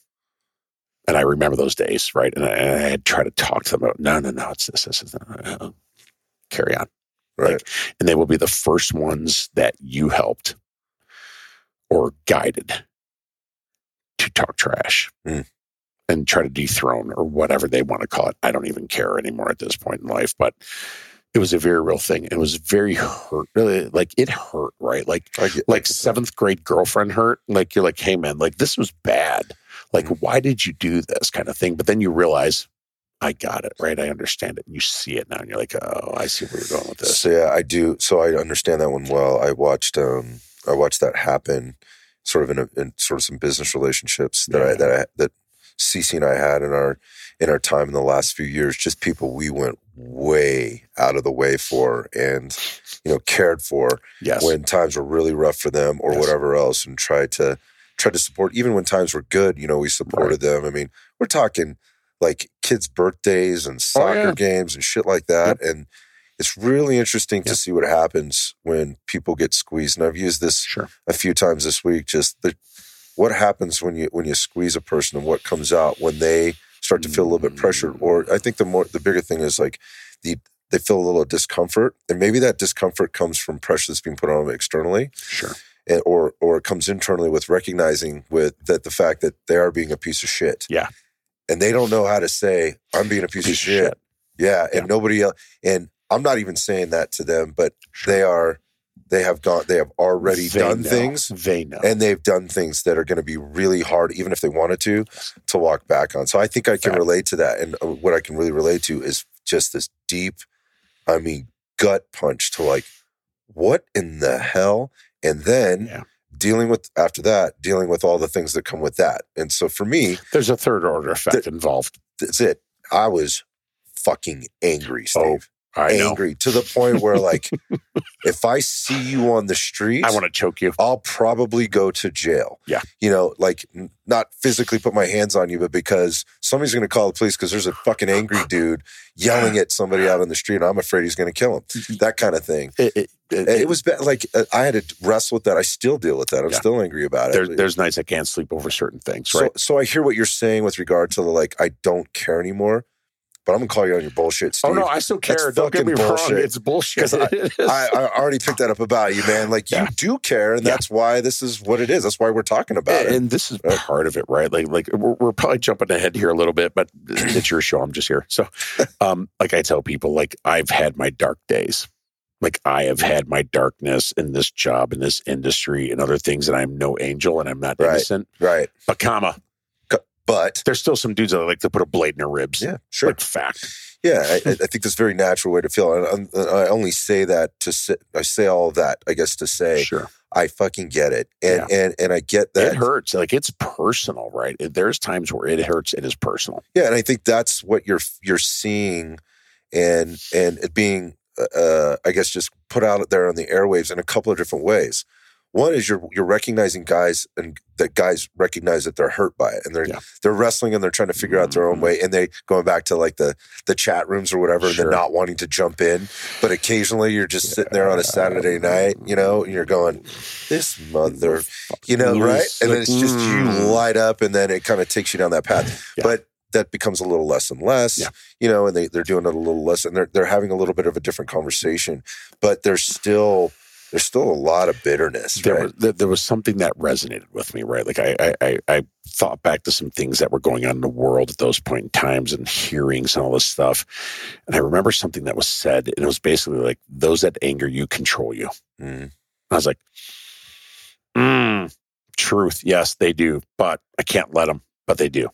And I remember those days, right? And I, and I had tried to talk to them about, no, no, no, it's this, this, this. uh, carry on. right. Like, and they will be the first ones that you helped or guided to talk trash Mm. And try to dethrone or whatever they want to call it. I don't even care anymore at this point in life, but it was a very real thing. It was very hurt. Really, like it hurt, right? Like get, like seventh grade girlfriend hurt. Like you're like, hey man, like this was bad. Like Mhm. why did you do this kind of thing? But then you realize, I got it, right? I understand it. And you see it now, and you're like, oh, I see where you're going with this. So yeah, I do. So I understand that one well. I watched um I watched that happen sort of in, a, in sort of some business relationships that I that I that Cece and I had in our in our time in the last few years, just people we went way out of the way for and you know cared for Yes. when times were really rough for them or Yes. whatever else and tried to tried to support even when times were good, you know, we supported them. I mean, we're talking like kids' birthdays and oh, soccer Oh, yeah. games and shit like that. And it's really interesting to see what happens when people get squeezed. And I've used this sure. a few times this week. Just the what happens when you when you squeeze a person and what comes out when they start to feel a little bit pressured. Or I think the more the bigger thing is like the they feel a little discomfort, and maybe that discomfort comes from pressure that's being put on them externally, Sure. and, or or it comes internally with recognizing with that the fact that they are being a piece of shit. Yeah. and they don't know how to say I'm being a piece, of shit. Yeah, and Yeah. nobody else. And I'm not even saying that to them, but Sure. they are. They have gone. They have already They done know. things They know. and they've done things that are going to be really hard, even if they wanted to, to walk back on. So I think I can Fact. relate to that. And uh, what I can really relate to is just this deep, I mean, gut punch to like, what in the hell? And then Yeah. dealing with, after that, dealing with all the things that come with that. And so for me, There's a third order effect involved. that's it. I was fucking angry, Steve. I know. angry to the point where, like, [laughs] if I see you on the street, I want to choke you. I'll probably go to jail. Yeah. You know, like n- not physically put my hands on you, but because somebody's going to call the police because there's a fucking angry [laughs] dude yelling at somebody out on the street and I'm afraid he's going to kill him. That kind of thing. It, it, it, it was bad. Like uh, I had to wrestle with that. I still deal with that. I'm Yeah. still angry about there, it. there's nights I can't sleep over certain things, so, right? so I hear what you're saying with regard to the like, I don't care anymore, but I'm to call you on your bullshit, Steve. oh no, I still That's care. Don't get me fucking wrong. bullshit. It's bullshit. I- [laughs] I, I already picked that up about you, man. Like Yeah. you do care, and Yeah. that's why this is what it is. That's why we're talking about and, it. and this is Right. part of it, right? Like, like we're, we're probably jumping ahead here a little bit, but [clears throat] it's your show. I'm just here. So, [laughs] um, like I tell people, like I've had my dark days. Like I have had my darkness in this job, in this industry, and other things, and I'm no angel, and I'm not Right. innocent. Right. But comma, But there's still some dudes that like to put a blade in their ribs. yeah, sure. Like fact. Yeah, I, [laughs] I think that's a very natural way to feel. And I, I only say that to say, I say all of that, I guess, to say Sure. I fucking get it, and and and I get that. it hurts. Like it's personal, right? There's times where it hurts. It is personal. Yeah, and I think that's what you're you're seeing, and and it being, uh, I guess, just put out there on the airwaves in a couple of different ways. One is you're you're recognizing guys and that guys recognize that they're hurt by it and they're Yeah. they're wrestling and they're trying to figure out their own Mhm. way and they going back to like the the chat rooms or whatever and they're not wanting to jump in, but occasionally you're just sitting there on a Saturday night, you know, and you're going, this mother, you know, right? And then it's just you mm. light up and then it kind of takes you down that path. Yeah. But that becomes a little less and less, Yeah. you know, and they, they're doing it a little less and they're they're having a little bit of a different conversation. But there's still there's still a lot of bitterness, there, right? was, there, was something that resonated with me, right? Like I, I, I, I thought back to some things that were going on in the world at those point in times and hearings and all this stuff. And I remember something that was said, and it was basically like, those that anger you control you. Mm. I was like, Mm, truth. Yes, they do. But I can't let them, but they do.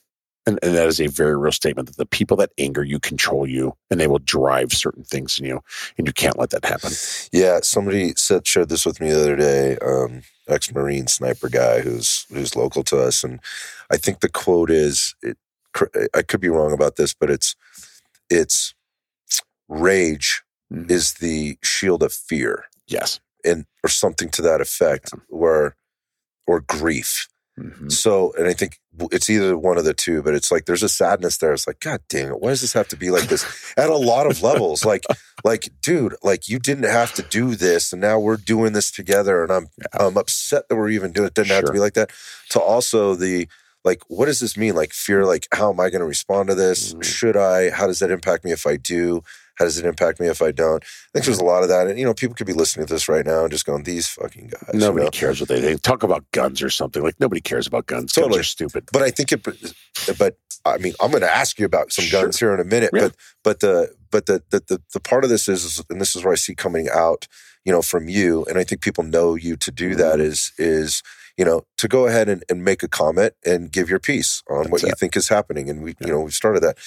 And, and, that is a very real statement that the people that anger you control you and they will drive certain things in you and you can't let that happen yeah somebody said shared this with me the other day um, ex-marine sniper guy who's who's local to us and i think the quote is it, i could be wrong about this but it's it's rage mm-hmm. is the shield of fear yes and or something to that effect yeah. where or grief Mm-hmm. So, and I think it's either one of the two, but it's like there's a sadness there. It's like, God dang it, why does this have to be like this [laughs] at a lot of levels? like, like, dude, like you didn't have to do this, and now we're doing this together, and I'm yeah. I'm upset that we're even doing it. Didn't sure. have to be like that. To also the like, what does this mean? Like fear, like how am I going to respond to this? Mm-hmm. Should I? How does that impact me if I do? How does it impact me if I don't? I think there's a lot of that. And, you know, people could be listening to this right now and just going, these fucking guys. Nobody you know? cares what they think. Talk about guns or something. Like, nobody cares about guns. Totally. Guns are stupid. But I think it, but I mean, I'm going to ask you about some sure. guns here in a minute. Yeah. But, but the, but the, the, the, the part of this is, and this is where I see coming out, you know, from you, and I think people know you to do that mm-hmm. is, is, you know, to go ahead and, and make a comment and give your piece on That's what it. you think is happening. And we, yeah. you know, we've started that.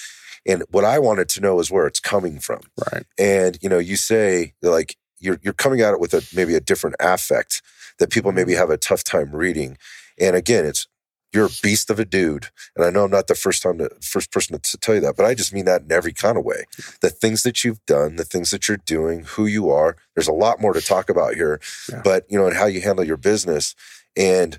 And what I wanted to know is where it's coming from. Right. And, you know, you say like you're you're coming at it with a maybe a different affect that people maybe mm-hmm. have a tough time reading. And again, it's you're a beast of a dude. And I know I'm not the first time to first person to tell you that, but I just mean that in every kind of way. The things that you've done, the things that you're doing, who you are. There's a lot more to talk about here. Yeah. But you know, and how you handle your business. And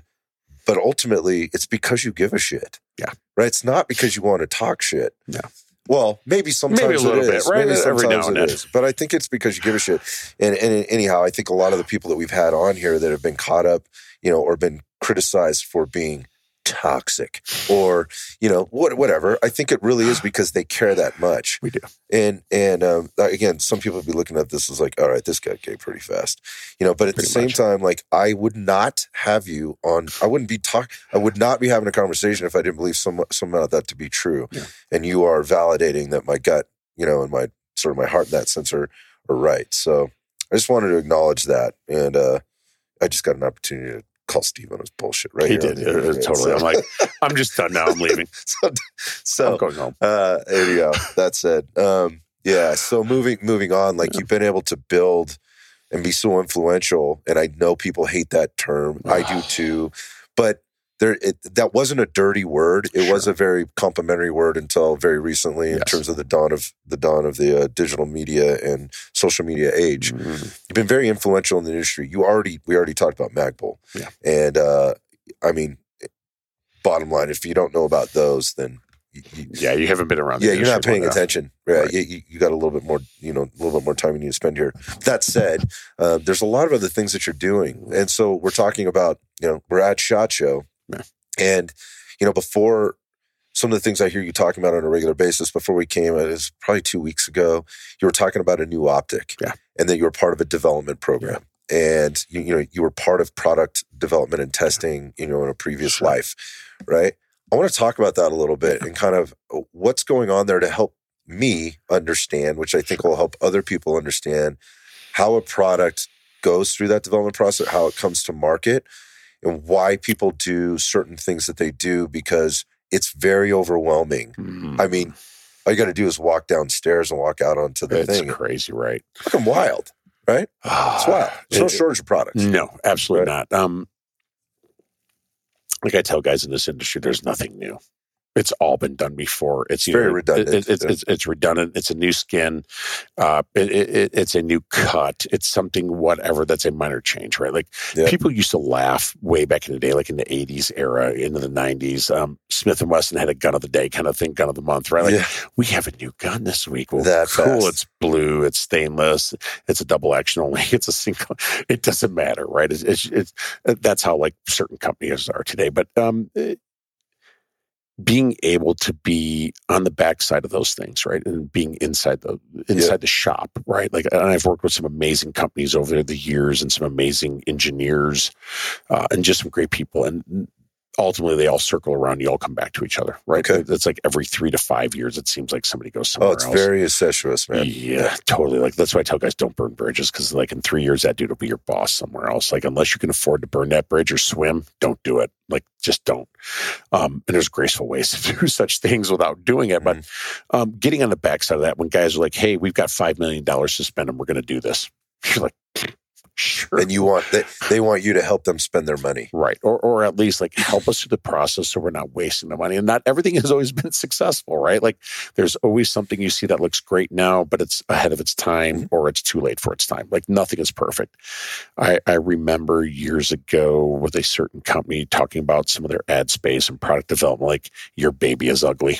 but ultimately it's because you give a shit. Yeah. Right. It's not because you want to talk shit. Yeah. Well, maybe sometimes maybe a little bit, right? Maybe sometimes it is. But I think it's because you give a shit. And, and anyhow, I think a lot of the people that we've had on here that have been caught up, you know, or been criticized for being toxic or you know what, whatever. I think it really is [sighs] because they care that much. We do. And and um, again some people would be looking at this as like all right this guy gay pretty fast. You know but at pretty the same much. time like i would not have you on i wouldn't be talk i would not be having a conversation if i didn't believe some some of that to be true. Yeah. and you are validating that my gut you know and my sort of my heart in that sense are, are right. So i just wanted to acknowledge that and uh i just got an opportunity to call Steve on his bullshit, right? He did. Uh, totally. So. I'm like, I'm just done now. I'm leaving. [laughs] so, so I'm going home. Uh, there you go. That said, um, yeah. So moving, moving on, like yeah. you've been able to build and be so influential. And I know people hate that term. I do [sighs] too. But there it, that wasn't a dirty word. It sure. was a very complimentary word until very recently, in yes. terms of the dawn of the dawn of the uh, digital media and social media age. Mm-hmm. You've been very influential in the industry. You already we already talked about Magpul, yeah. and uh, I mean, bottom line, if you don't know about those, then you, yeah, you haven't been around. Yeah, you're not paying attention. Right. right. You, you, got a little bit more, you know, a little bit more time you need to spend here. That said, uh, there's a lot of other things that you're doing, and so we're talking about, you know, we're at Shot Show, yeah. And, you know, before some of the things I hear you talking about on a regular basis, before we came, it was probably two weeks ago, you were talking about a new optic yeah. and that you were part of a development program. Yeah. And you, you know, you were part of product development and testing, you know, in a previous sure. life, right? I want to talk about that a little bit and kind of uh, what's going on there to help me understand, which I think sure. will help other people understand how a product goes through that development process, how it comes to market, and why people do certain things that they do because it's very overwhelming. Mm-hmm. I mean, all you got to do is walk downstairs and walk out onto the it's thing. It's crazy, right? Fucking wild, right? it's wild. There's no shortage of products. No, absolutely right? not. Um, like I tell guys in this industry, there's nothing new it's all been done before. It's, very know, redundant. It, it, it's, it's, redundant. It's a new skin. Uh, it, it's a new cut. It's something whatever that's a minor change, right? Like people used to laugh way back in the day, like in the '80s era, into the '90s. Um, Smith and Wesson had a gun of the day kind of thing, gun of the month, right? Like yeah. we have a new gun this week. Well, that cool. Fast. It's blue. It's stainless. It's a double action only. [laughs] It's a single. It doesn't matter, right? It's, it's, it's that's how like certain companies are today. But um, being able to be on the backside of those things, right, and being inside the inside yeah. the shop, right? Like, and I've worked with some amazing companies over the years, and some amazing engineers, uh, and just some great people. And ultimately they all circle around. You all come back to each other, right? Okay. It's like every three to five years. It seems like somebody goes somewhere Oh, it's else. very incestuous, man. Yeah, totally. Like that's why I tell guys don't burn bridges because like in three years that dude will be your boss somewhere else. Like unless you can afford to burn that bridge or swim, don't do it. Like just don't. Um, and there's graceful ways [laughs] to do such things without doing it. But um, getting on the backside of that, when guys are like, "Hey, we've got five million dollars to spend and we're going to do this," [laughs] you're like, "Sure." And you want they, they want you to help them spend their money. Right. Or, or at least like help us through the process so we're not wasting the money. And not everything has always been successful, right? Like there's always something you see that looks great now, but it's ahead of its time mm-hmm. or it's too late for its time. Like nothing is perfect. I, I remember years ago with a certain company talking about some of their ad space and product development, like your baby is ugly.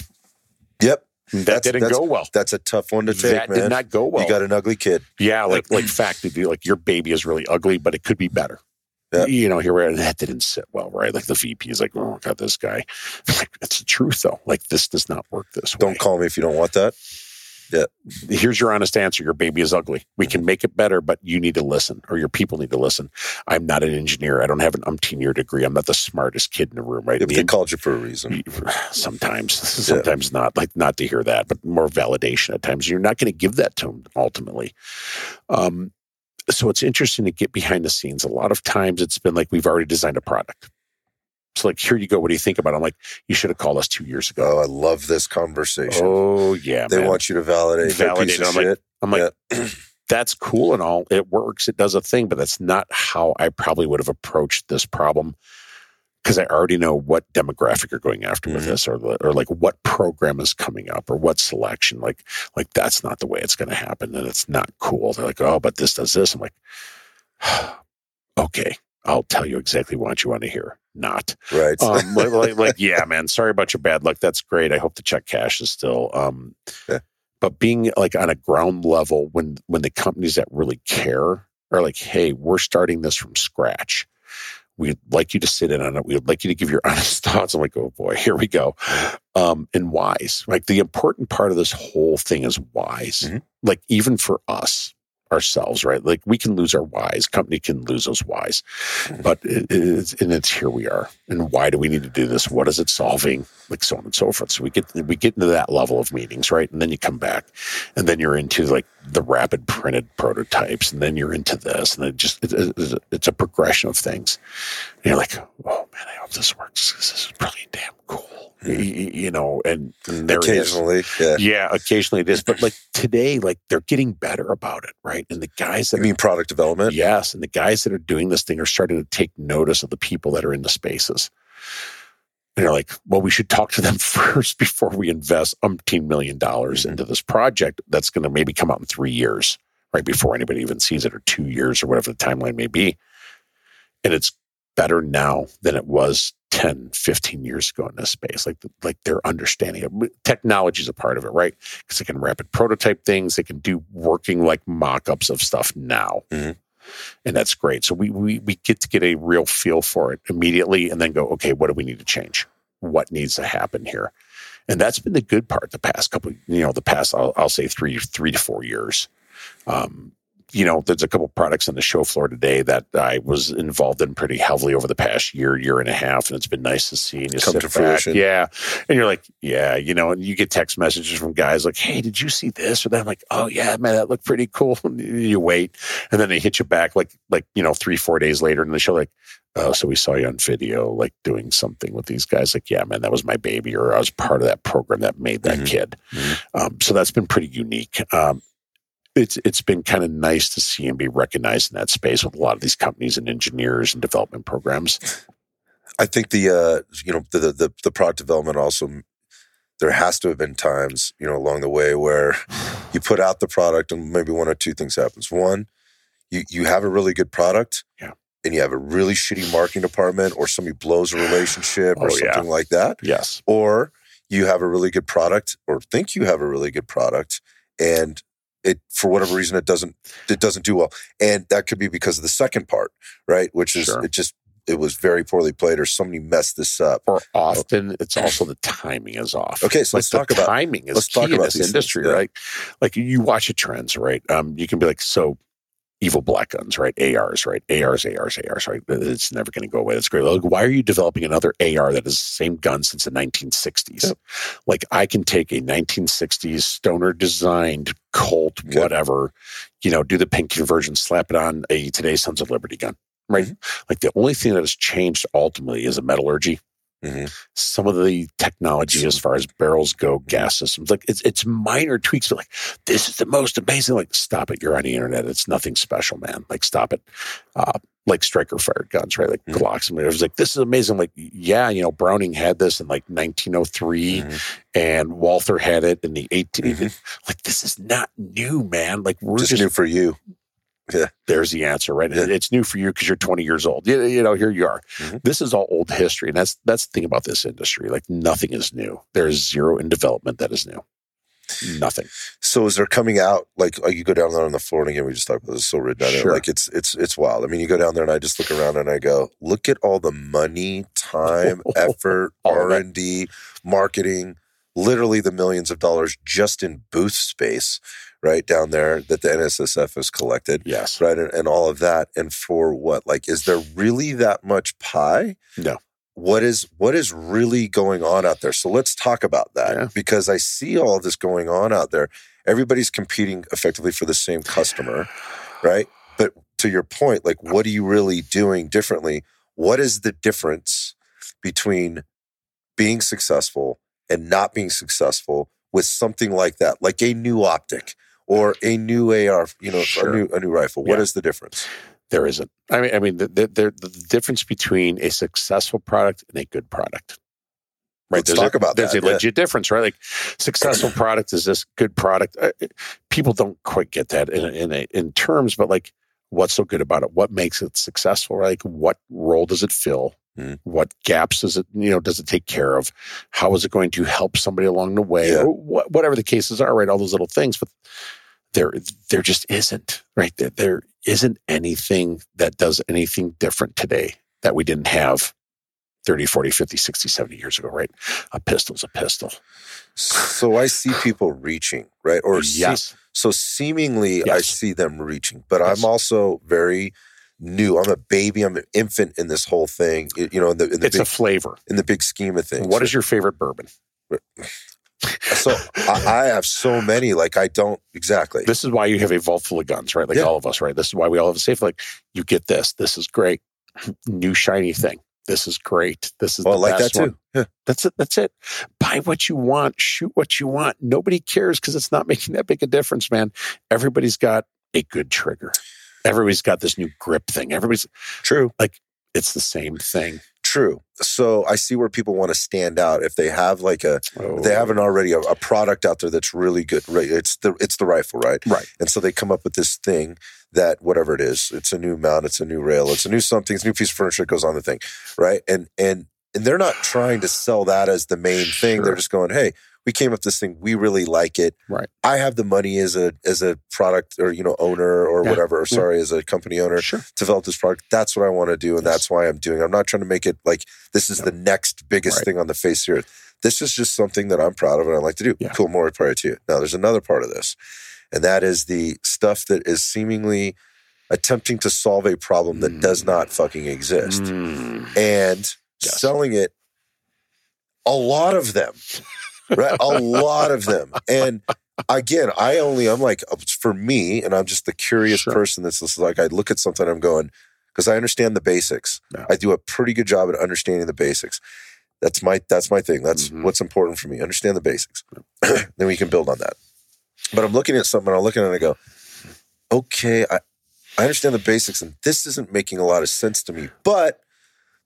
Yep. That didn't that's- go well. That's a tough one to take, that man. did not go well. you got an ugly kid. Yeah, like like fact like your baby is really ugly, but it could be better. Yeah. You know, here we are, that didn't sit well, right? Like the VP is like, oh god, this guy. Like, it's the truth though. Like this does not work this way. Don't call me if you don't want that. Here's your honest answer. Your baby is ugly. We can make it better, but you need to listen, or your people need to listen. I'm not an engineer. I don't have an umpteen year degree. I'm not the smartest kid in the room, right? Yeah, but they called you for a reason. sometimes sometimes not like not to hear that but more validation at times you're not going to give that to them ultimately um, so it's interesting to get behind the scenes a lot of times it's been like we've already designed a product so like here you go what do you think about it i'm like you should have called us two years ago Oh, I love this conversation. oh yeah they man. want you to validate, Validate I'm like, i'm like [clears throat] that's cool and all it works it does a thing but that's not how i probably would have approached this problem because I already know what demographic you're going after with Mhm. this, or or like what program is coming up, or what selection. Like like that's not the way it's going to happen, and it's not cool. They're like, oh, but this does this. I'm like, [sighs] okay, I'll tell you exactly what you want to hear. Not right. um, [laughs] like, like, like, yeah, man. Sorry about your bad luck. That's great. I hope the check cash is still. Um, Yeah. But being like on a ground level, when when the companies that really care are like, hey, we're starting this from scratch. We'd like you to sit in on it. We'd like you to give your [laughs] honest thoughts. I'm like, oh boy, here we go. Um, and wise. Like the important part of this whole thing is wise. Mhm. Like even for us ourselves, right? Like we can lose our whys. Company can lose those whys. But it, it's and it's here we are. And why do we need to do this? What is it solving? Like so on and so forth. So we get we get into that level of meetings right? And then you come back. And then you're into like the rapid printed prototypes. And then you're into this. And it just it, it, it's a progression of things. And you're like oh man i hope this works. This is really damn cool you know and, and there it is Occasionally, yeah. yeah occasionally it is but like today like they're getting better about it right and the guys that I are mean, product development. Yes. And the guys that are doing this thing are starting to take notice of the people that are in the spaces. And they're like, well, we should talk to them [laughs] first before we invest umpteen million dollars Mhm. into this project that's going to maybe come out in three years, right before anybody even sees it, or two years, or whatever the timeline may be. And it's better now than it was 10, 15 years ago in this space. Like, like their understanding of technology is a part of it, right? Because they can rapid prototype things, they can do working like mock-ups of stuff now. Mhm. And that's great. So we, we we get to get a real feel for it immediately and then go, okay, what do we need to change? What needs to happen here? And that's been the good part the past couple, you know, the past I'll, I'll say three three to four years. Um, you know, there's a couple products on the show floor today that I was involved in pretty heavily over the past year, year and a half, and it's been nice to see. And you Come sit to back, fruition. yeah, and you're like, yeah, you know, and you get text messages from guys like, "Hey, did you see this or that?" I'm like, "Oh yeah, man, that looked pretty cool." [laughs] And you wait, and then they hit you back like, like you know, three, four days later, and they show like, "Oh, so we saw you on video, like doing something with these guys." Like, yeah, man, that was my baby, or I was part of that program that made that Mhm. kid. Mhm. Um, so that's been pretty unique. Um, it's it's been kind of nice to see and be recognized in that space with a lot of these companies and engineers and development programs. [laughs] I think the uh, you know the, the the product development also there has to have been times you know along the way where you put out the product and maybe one or two things happens. One, you you have a really good product, Yeah. and you have a really shitty marketing department, or somebody blows a relationship, or Oh, yeah. something like that, Yes, or you have a really good product, or think you have a really good product, and it for whatever reason it doesn't it doesn't do well, and that could be because of the second part, right? Which is Sure. it just it was very poorly played, or somebody messed this up. or often it's also the timing is off. Okay, so like let's talk about- timing is let's key talk in about this these things, industry, yeah. right? Like you watch the trends, right? Um, you can be like, so evil black guns, right? ARs, right? ARs, ARs, ARs, right? It's never going to go away. That's great. Like, why are you developing another AR that is the same gun since the 1960s? Yep. Like, I can take a 1960s Stoner designed Colt, Yep. whatever, you know, do the pink conversion, slap it on a today's Sons of Liberty gun, right? Mm-hmm. Like, the only thing that has changed ultimately is a metallurgy Mhm. some of the technology as far as barrels go, gas systems, like it's it's minor tweaks, but like this is the most amazing. Like, stop it! You're on the internet. It's nothing special, man. Like, stop it. Uh, like striker fired guns, right? Like Mhm. Glocks. And it was like, this is amazing. Like, yeah, you know, Browning had this in like 1903 Mhm. and Walther had it in the 18. Mhm. [laughs] Like, this is not new, man. Like, we're Just just, new for you. There's the answer, right? Yeah. It's new for you because you're 20 years old. You, you know, here you are. Mhm. This is all old history, and that's that's the thing about this industry. Like nothing is new. There's zero in development that is new. Nothing. So is there coming out like, like you go down there on the floor and again we just talked about this so written. Sure. Like it's it's it's wild. I mean, you go down there and I just look around and I go, look at all the money, time, [laughs] effort, R and D, marketing, literally the millions of dollars just in booth space, right down there that the NSSF has collected. Yes. Right. And, and all of that. And for what? Like, is there really that much pie? No. What is what is really going on out there? So let's talk about that Yeah. because I see all this going on out there. Everybody's competing effectively for the same customer, right? But to your point, like what are you really doing differently? What is the difference between being successful and not being successful with something like that, like a new optic or a new AR, you know, Sure. a new a new rifle? What Yeah. is the difference? There isn't. I mean, I mean, the, the, the, the difference between a successful product and a good product. Right. Let's there's talk a, about There's that, a yeah. legit difference, right? Like successful [clears throat] product is this good product. Uh, people don't quite get that in in, a, in terms, but like, what's so good about it? What makes it successful? Right? Like, what role does it fill? Mhm. What gaps does it you know does it take care of? How is it going to help somebody along the way? Yeah. Or wha- whatever the cases are, right? All those little things, but there there just isn't right there there isn't anything that does anything different today that we didn't have 30 40 50 60 70 years ago right a pistol's a pistol So I see people reaching, right? Or see- yes so seemingly I see them reaching, but Yes. I'm also very new. I'm a baby. I'm an infant in this whole thing. You know, in the in the it's big a flavor in the big scheme of things. what is your favorite bourbon so I, I have so many. Like I don't exactly. this is why you have a vault full of guns right like Yeah. all of us right this is why we all have a safe like you get this this is great [clears throat] new shiny thing this is great this is Oh, I the like that best one. too. Yeah. That's it. That's it. Buy what you want. Shoot what you want. Nobody cares because it's not making that big a difference, man. Everybody's got a good trigger. Everybody's got this new grip thing. Everybody's. True. Like it's the same thing. True. So I see where people want to stand out if they have like a Oh, they haven't already a, a product out there that's really good. Right. It's the it's the rifle, right? Right. And so they come up with this thing that whatever it is, it's a new mount, it's a new rail, it's a new something, it's a new piece of furniture that goes on the thing, right? And and and they're not trying to sell that as the main thing. They're just going, hey, we came up with this thing, we really like it. Right. I have the money as a as a product or you know owner or Yeah. whatever, or Yeah. sorry, as a company owner Sure. to develop this product. That's what I want to do, and Yes. that's why I'm doing. it. I'm not trying to make it like this is No. the next biggest Right. thing on the face here. This is just something that I'm proud of and I like to do. Yeah. Cool, more power to you. Now, there's another part of this, and that is the stuff that is seemingly attempting to solve a problem that does Mm. not fucking exist Mm. and Yes. selling it. A lot of them, [laughs] right? a lot of them, and again, I only I'm like for me, and I'm just the curious Sure. person that's just like I look at something, I'm going because I understand the basics. Yeah. I do a pretty good job at understanding the basics. That's my that's my thing. That's Mhm. what's important for me. Understand the basics. [clears throat] then we can build on that. But I'm looking at something, and I'm looking at it and I go, okay, I, I understand the basics, and this isn't making a lot of sense to me. But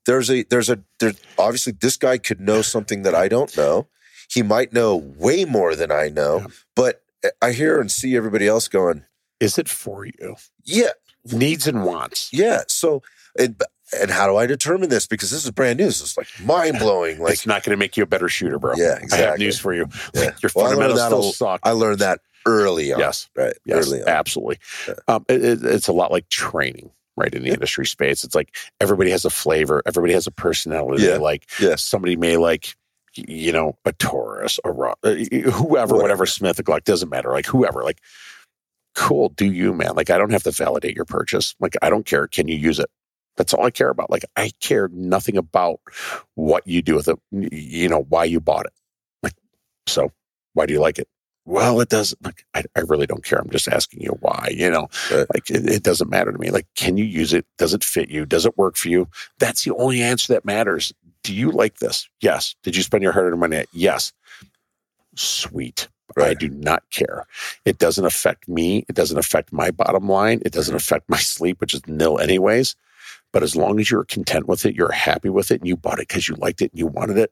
there's a there's a there obviously this guy could know something that I don't know. He might know way more than I know, Yeah. but I hear and see everybody else going, Is it for you? yeah, Needs and wants. yeah. So and and how do I determine this? Because this is brand new. This is like mind blowing. Like it's not going to make you a better shooter, bro. Yeah, I have news for you. Yeah. Your Well, I learned fundamentals that still suck. I learned that early on. yes. Right. Yes, Early on. absolutely. Yeah. Um, it- it- it's a lot like training, right? In the Yeah. industry space, it's like everybody has a flavor, everybody has a personality. Yeah. Like Yeah. somebody may like, you know, a Taurus, a uh, whoever, Whatever. whatever Smith, Glock doesn't matter. Like whoever, like cool, do you, man? Like, I don't have to validate your purchase. Like, I don't care. Can you use it? That's all I care about. Like, I care nothing about what you do with it, you know, why you bought it. Like, so why do you like it? Well, it doesn't. Like, I, I really don't care. I'm just asking you why. You know, Right. like it, it doesn't matter to me. Like, can you use it? Does it fit you? Does it work for you? That's the only answer that matters. Do you like this? Yes. Did you spend your hard-earned money? Yes. Sweet. I do not care. It doesn't affect me. It doesn't affect my bottom line. It doesn't affect my sleep, which is nil anyways. But as long as you're content with it, you're happy with it, and you bought it because you liked it and you wanted it,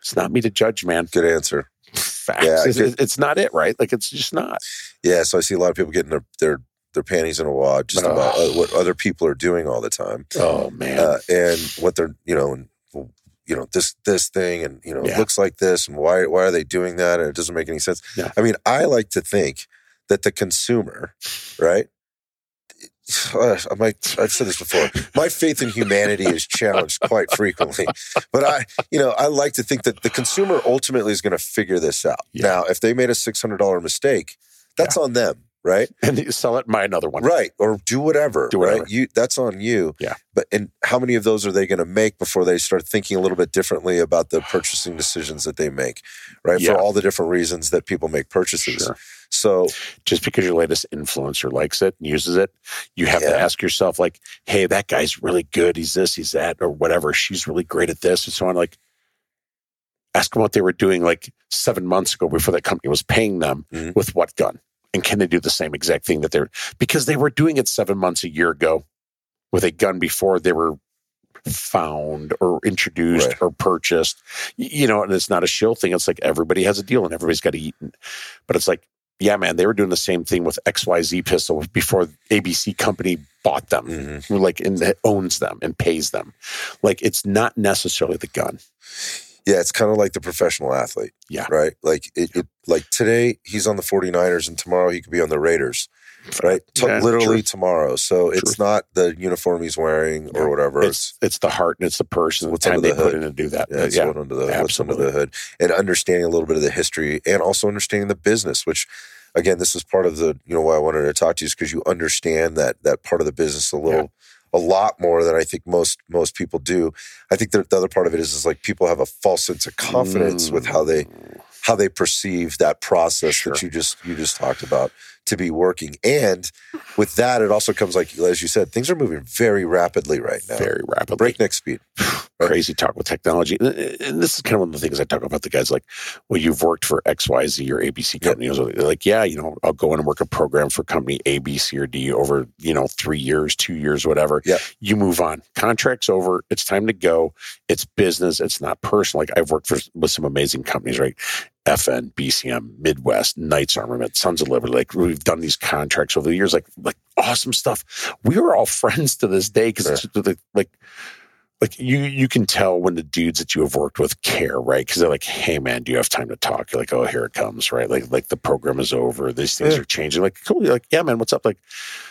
it's not me to judge, man. Good answer. Facts. Yeah, it's, it's not it, right? Like it's just not. Yeah, so I see a lot of people getting their their, their panties in a wad just Oh. about uh, what other people are doing all the time, Oh man. uh, and what they're you know, you know this this thing, and you know, Yeah. it looks like this, and why why are they doing that? And it doesn't make any sense. Yeah. I mean, I like to think that the consumer, right? [sighs] Uh, I might, I've said this before. My faith in humanity is challenged quite frequently, but I, you know, I like to think that the consumer ultimately is going to figure this out. Yeah. Now, if they made a six hundred dollar mistake, that's on them, right? [laughs] and you sell it and buy another one. Right, or do whatever. Do whatever. Right, you that's on you. Yeah. But and how many of those are they going to make before they start thinking a little bit differently about the purchasing decisions that they make? Right, Yeah. for all the different reasons that people make purchases. Sure. So Just because your latest influencer likes it and uses it, you have to ask yourself, like, hey, that guy's really good. He's this, he's that, or whatever. She's really great at this, and so on. Like, ask them what they were doing like seven months ago before that company was paying them Mhm. with what gun. And can they do the same exact thing that they're because they were doing it seven months a year ago with a gun before they were found or introduced Right. or purchased. You know, and it's not a shill thing. It's like everybody has a deal and everybody's got to eat. But it's like, yeah, man, they were doing the same thing with XYZ pistol before ABC company bought them. mhm. Like and owns them and pays them. Like it's not necessarily the gun. Yeah, it's kind of like the professional athlete. Yeah. Right. Like it, it. Like today he's on the 49ers, and tomorrow he could be on the Raiders. Right. T- Yeah, literally true. tomorrow. So it's not the uniform he's wearing or Yeah. whatever. It's it's the heart and it's the person. The What's time under they the put in to do that. Yeah, it's yeah. what under the what's under the hood, and understanding a little bit of the history, and also understanding the business. Which, again, this is part of the you know why I wanted to talk to you is because you understand that that part of the business a little, a lot more than I think most most people do. I think that the other part of it is is like people have a false sense of confidence with how they mm. how they perceive that process Sure. that you just you just talked about to be working, and with that, it also comes like as you said, things are moving very rapidly right now, very rapidly. breakneck speed. [sighs] crazy talk with technology. And this is kind of one of the things I talk about the guys like, well, you've worked for XYZ or ABC company. They're like, yeah, you know, I'll go in and work a program for company A, B, C, or D over, you know, three years, two years, whatever. Yeah. You move on. Contract's over. It's time to go. It's business. It's not personal. Like I've worked for with some amazing companies, right? FN, BCM, Midwest, Knights Armament, Sons of Liberty. Like we've done these contracts over the years, like like awesome stuff. We were all [laughs] friends to this day because it's like, like like you you can tell when the dudes that you have worked with care, right? Because they're like, "Hey, man, do you have time to talk?" You're like, "Oh, here it comes," right? Like like the program is over. These things Yeah. are changing. Like, cool. You're like, "Yeah, man, what's up?" Like,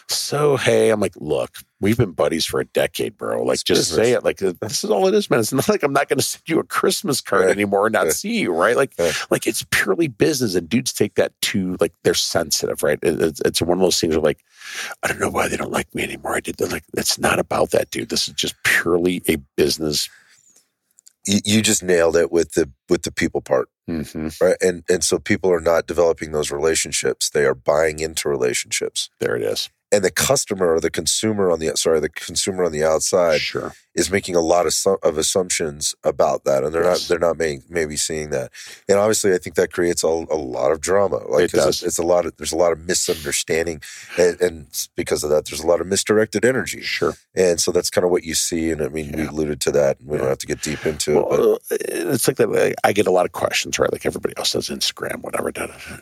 so hey, I'm like, look, we've been buddies for a decade, bro. Like, It's just business. say it. Like, uh, this is all it is, man. It's not like I'm not going to send you a Christmas card Right. anymore and not Yeah. see you, right? Like, Yeah. like it's purely business, and dudes take that too. like they're sensitive, right? It's, it's one of those things where like, I don't know why they don't like me anymore. I did they're like, it's not about that, dude. This is just purely a business. you, you just nailed it with the with the people part Mm-hmm. right and and so people are not developing those relationships they are buying into relationships There it is. And the customer or the consumer on the sorry the consumer on the outside Sure. Is making a lot of of assumptions about that and they're Yes. not they're not may, maybe seeing that and obviously i think that creates a, a lot of drama like It does. It's, it's a lot of there's a lot of misunderstanding and, and because of that there's a lot of misdirected energy Sure. and so that's kind of what you see and i mean we alluded to that and we don't have to get deep into it but uh, it's like that. I get a lot of questions, right? Like everybody else does Instagram, whatever.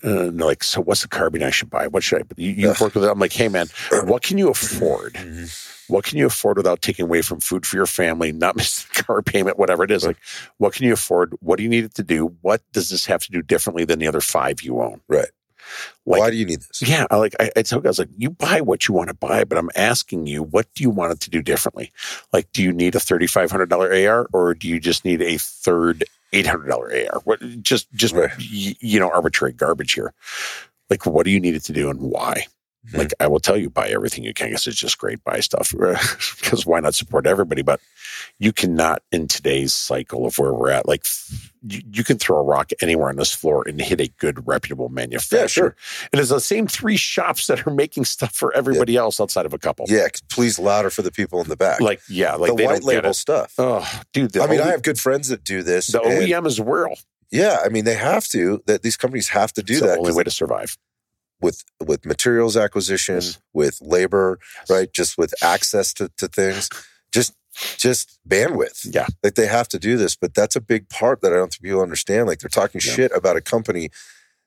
And they're like, so what's the carbine I should buy? What should I? You, you've worked with it. I'm like, hey, man, what can you afford? Mhm. What can you afford without taking away from food for your family, not [laughs] missing car payment, whatever it is? Right. Like, what can you afford? What do you need it to do? What does this have to do differently than the other five you own? Right. Like, why do you need this yeah, I like I, I tell guys like you buy what you want to buy, but I'm asking you, what do you want it to do differently? Like, do you need a thirty five hundred dollar AR, or do you just need a third eight hundred dollar AR? What just just Right. you know arbitrary garbage here? Like, what do you need it to do and why? Mhm. Like I will tell you, buy everything you can. Because it's just great. Buy stuff [laughs] because why not support everybody? But you cannot in today's cycle of where we're at. Like you, you can throw a rock anywhere on this floor and hit a good reputable manufacturer. Yeah, sure. And it's the same three shops that are making stuff for everybody else outside of a couple. Yeah, please louder for the people in the back. Like yeah, like the they white label stuff. Oh, dude. I mean, I have good friends that do this. the and- OEM is real. yeah, I mean, they have to. That these companies have to do It's that the only way to survive. With with materials acquisition, Yes. with labor, right? Just with access to, to things, just just bandwidth. Yeah. like they have to do this, but that's a big part that I don't think people understand. Like they're talking Yeah. shit about a company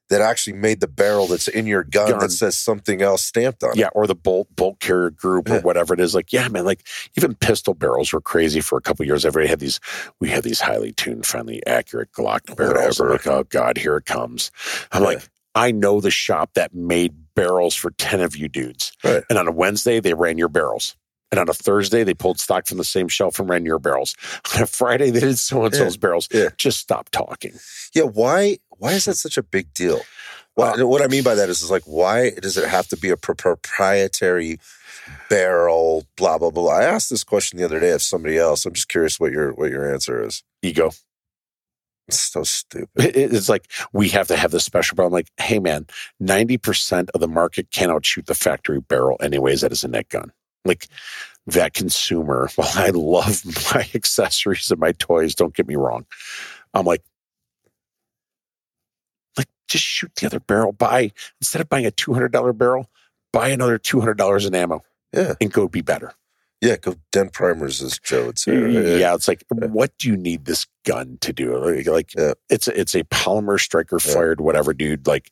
that actually made the barrel that's in your gun, Gun. that says something else stamped on it. Yeah, or the bolt bolt carrier group or whatever it is. Like, yeah, man, like even pistol barrels were crazy for a couple years. Everybody had these, we had these highly tuned, finely accurate Glock barrels. Whatever. like, oh God, here it comes. I'm Yeah. like, I know the shop that made barrels for 10 of you dudes. Right. And on a Wednesday, they ran your barrels. And on a Thursday, they pulled stock from the same shelf and ran your barrels. [laughs] On a Friday, they did so and so's barrels. Yeah. Just stop talking. Yeah, why why is that such a big deal? What, Uh, what I mean by that is, is like, why does it have to be a pro- proprietary barrel? Blah blah blah. I asked this question the other day of somebody else. I'm just curious what your what your answer is. Ego. So stupid. It's like we have to have this special barrel. I'm like, hey man, 90% of the market cannot shoot the factory barrel anyways that is a net gun. Like that consumer, [laughs] while I love [laughs] my accessories and my toys, don't get me wrong. I'm like, like just shoot the other barrel. Buy instead of buying a $200 barrel, buy another $200 in ammo Yeah, and go be better. Yeah. Go dent primers, as Joe would say. right? Yeah, it's like, what do you need this gun to do? Like, Yeah. it's a, it's a polymer striker Yeah. fired, whatever, dude. Like,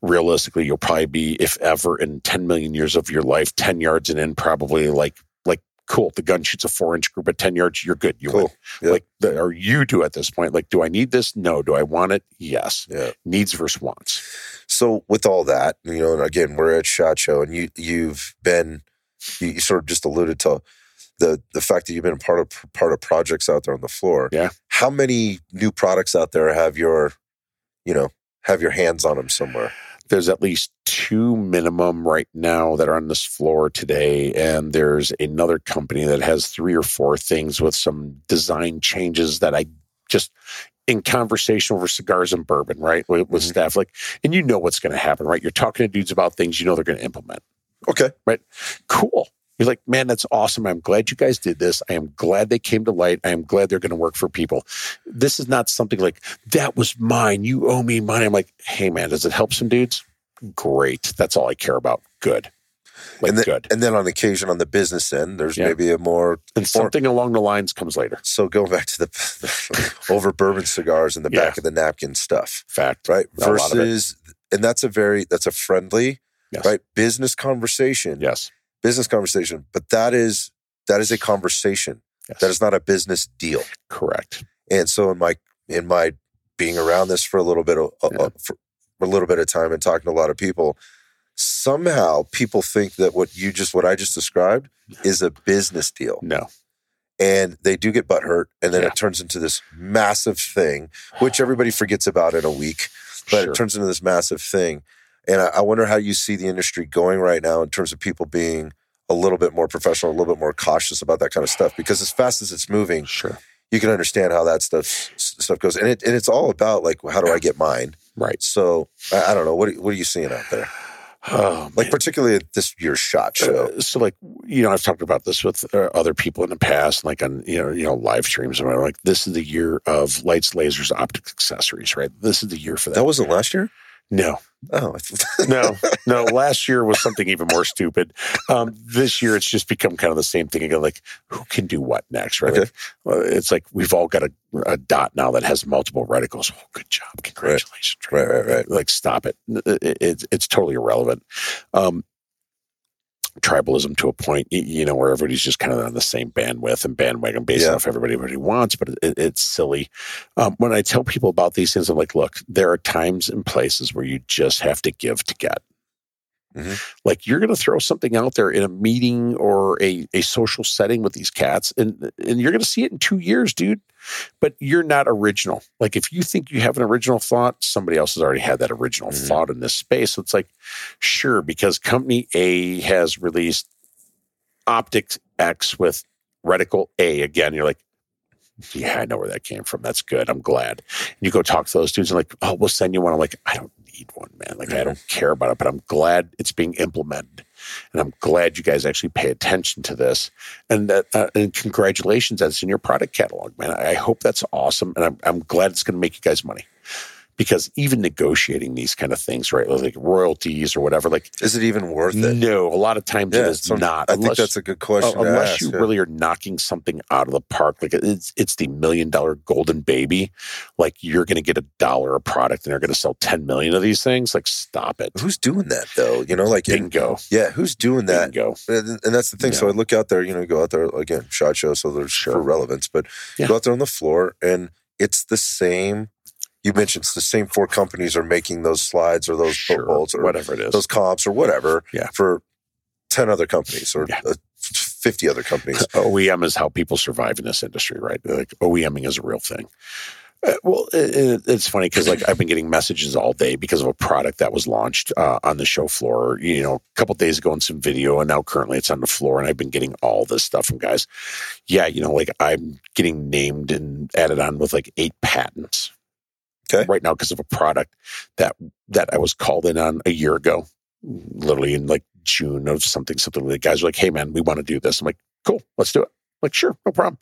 realistically, you'll probably be, if ever, in ten million years of your life, ten yards and in, probably like, like, cool. The gun shoots a four inch group at ten yards. You're good. You. Cool. Yeah. Like, the, or you do at this point. Like, do I need this? No. Do I want it? Yes. Yeah. Needs versus wants. So with all that, you know, and again, we're at Shot Show, and you you've been you, you sort of just alluded to the the fact that you've been part of part of projects out there on the floor. Yeah. How many new products out there have your, you know, have your hands on them somewhere? there's at least two minimum right now that are on this floor today and there's another company that has three or four things with some design changes that i just in conversation over cigars and bourbon right with, with Mhm. staff like and you know what's going to happen right you're talking to dudes about things you know they're going to implement Okay. Right. Cool. You're like man that's awesome. I'm glad you guys did this. I am glad they came to light. I am glad they're going to work for people. This is not something like that was mine. You owe me money. I'm like hey man does it help some dudes? Great. That's all i care about. Good. Like and then, good. And then on occasion on the business end, there's Yeah. maybe a more and something along the lines comes later. So going back to the, [laughs] over bourbon cigars in the Yeah. back of the napkin stuff, fact. right? A lot of it. Versus and that's a very that's a friendly, yes right? Business conversation. yes business conversation, but that is that is a conversation. yes That is not a business deal. correct And so in my in my being around this for a little bit of Yeah. uh, for a little bit of time and talking to a lot of people, somehow people think that what you just what I just described is a business deal. no And they do get butthurt, and then Yeah. it turns into this massive thing, which everybody forgets about in a week. But Sure. it turns into this massive thing. And I, I wonder how you see the industry going right now in terms of people being a little bit more professional, a little bit more cautious about that kind of stuff. Because as fast as it's moving, sure you can understand how that stuff stuff goes. And it and it's all about like how do I get mine? right So I, I don't know. What are, what are you seeing out there? oh Like man. particularly at this year's shot show. Uh, so like you know i've talked about this with uh, other people in the past like on you know you know live streams and whatever. like this is the year of lights lasers optics accessories right this is the year for that that wasn't last year. No Oh, [laughs] no, no. Last year was something even more stupid. Um, this year, it's just become kind of the same thing again. Like, who can do what next? Right? Okay. Like, it's like we've all got a, a dot now that has multiple reticles. Oh, good job! Congratulations! Right, right, right. Like, stop it. It- it's it's totally irrelevant. Um, tribalism to a point, you know, where everybody's just kind of on the same bandwidth and bandwagon based Yeah. off everybody everybody wants, but it, it's silly. Um, when I tell people about these things, I'm like, look, there are times and places where you just have to give to get. Mhm. Like you're going to throw something out there in a meeting or a, a social setting with these cats, and and you're going to see it in two years, dude. But you're not original. Like if you think you have an original thought, somebody else has already had that original Mhm. thought in this space. So it's like, sure, because company A has released Optics X with reticle A again. You're like, yeah, I know where that came from. That's good. I'm glad. And you go talk to those dudes and like, oh, we'll send you one. I'm like, I don't need one, man. Like, I don't care about it, but I'm glad it's being implemented. And I'm glad you guys actually pay attention to this. And that, uh, and congratulations, that's in your product catalog, man. I, hope that's awesome. And I'm, I'm glad it's going to make you guys money. Because even negotiating these kind of things, right, like royalties or whatever, like Is it even worth it? no, a lot of times it is so not. I think that's a good question. uh, unless ask, you yeah. really are knocking something out of the park, like it's it's the million dollar golden baby, like you're going to get a dollar a product and they're going to sell ten million of these things. Like, stop it. Who's doing that though? You know, like in- Bingo. yeah, who's doing that? Bingo. And, and that's the thing. So I look out there, you know, go out there again, shot show, so there's Sure. for relevance, but Yeah. go out there on the floor and it's the same. You mentioned the same four companies are making those slides or those Sure. bolts or whatever it is. those comps or whatever Yeah. for 10 other companies or Yeah. uh, 50 other companies. [laughs] OEM is how people survive in this industry, right? Like OEMing is a real thing. Uh, well, it, it- it's funny because like I've been getting messages all day because of a product that was launched uh, on the show floor, you know, a couple days ago in some video, and now currently it's on the floor, and I've been getting all this stuff from guys. Yeah, you know, like I'm getting named and added on with like eight patents. Okay. right now because of a product that that I was called in on a year ago, literally in like June of something something. The guys are like, "Hey, man, we want to do this." I'm like, "Cool, let's do it." Like, sure, no problem.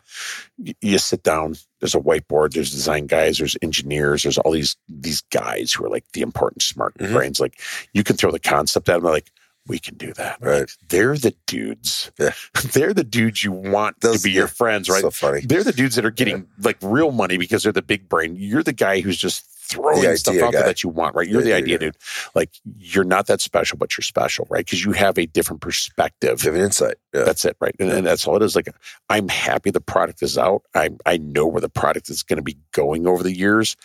You, you sit down. There's a whiteboard. There's design guys. There's engineers. There's all these these guys who are like the important smart Mhm. brains. Like, you can throw the concept at them. They're like, we can do that. Right. They're the dudes. Yeah. [laughs] They're the dudes you want Those- to be your friends, right? So funny. They're the dudes that are getting like real money because they're the big brain. You're the guy who's just throwing stuff out there that you want, right? You're The the idea idea dude. Like you're not that special, but you're special, right? Because you have a different perspective. An insight. Yeah. That's it, right? And, and that's all it is. Like I'm happy the product is out. I I know where the product is going to be going over the years.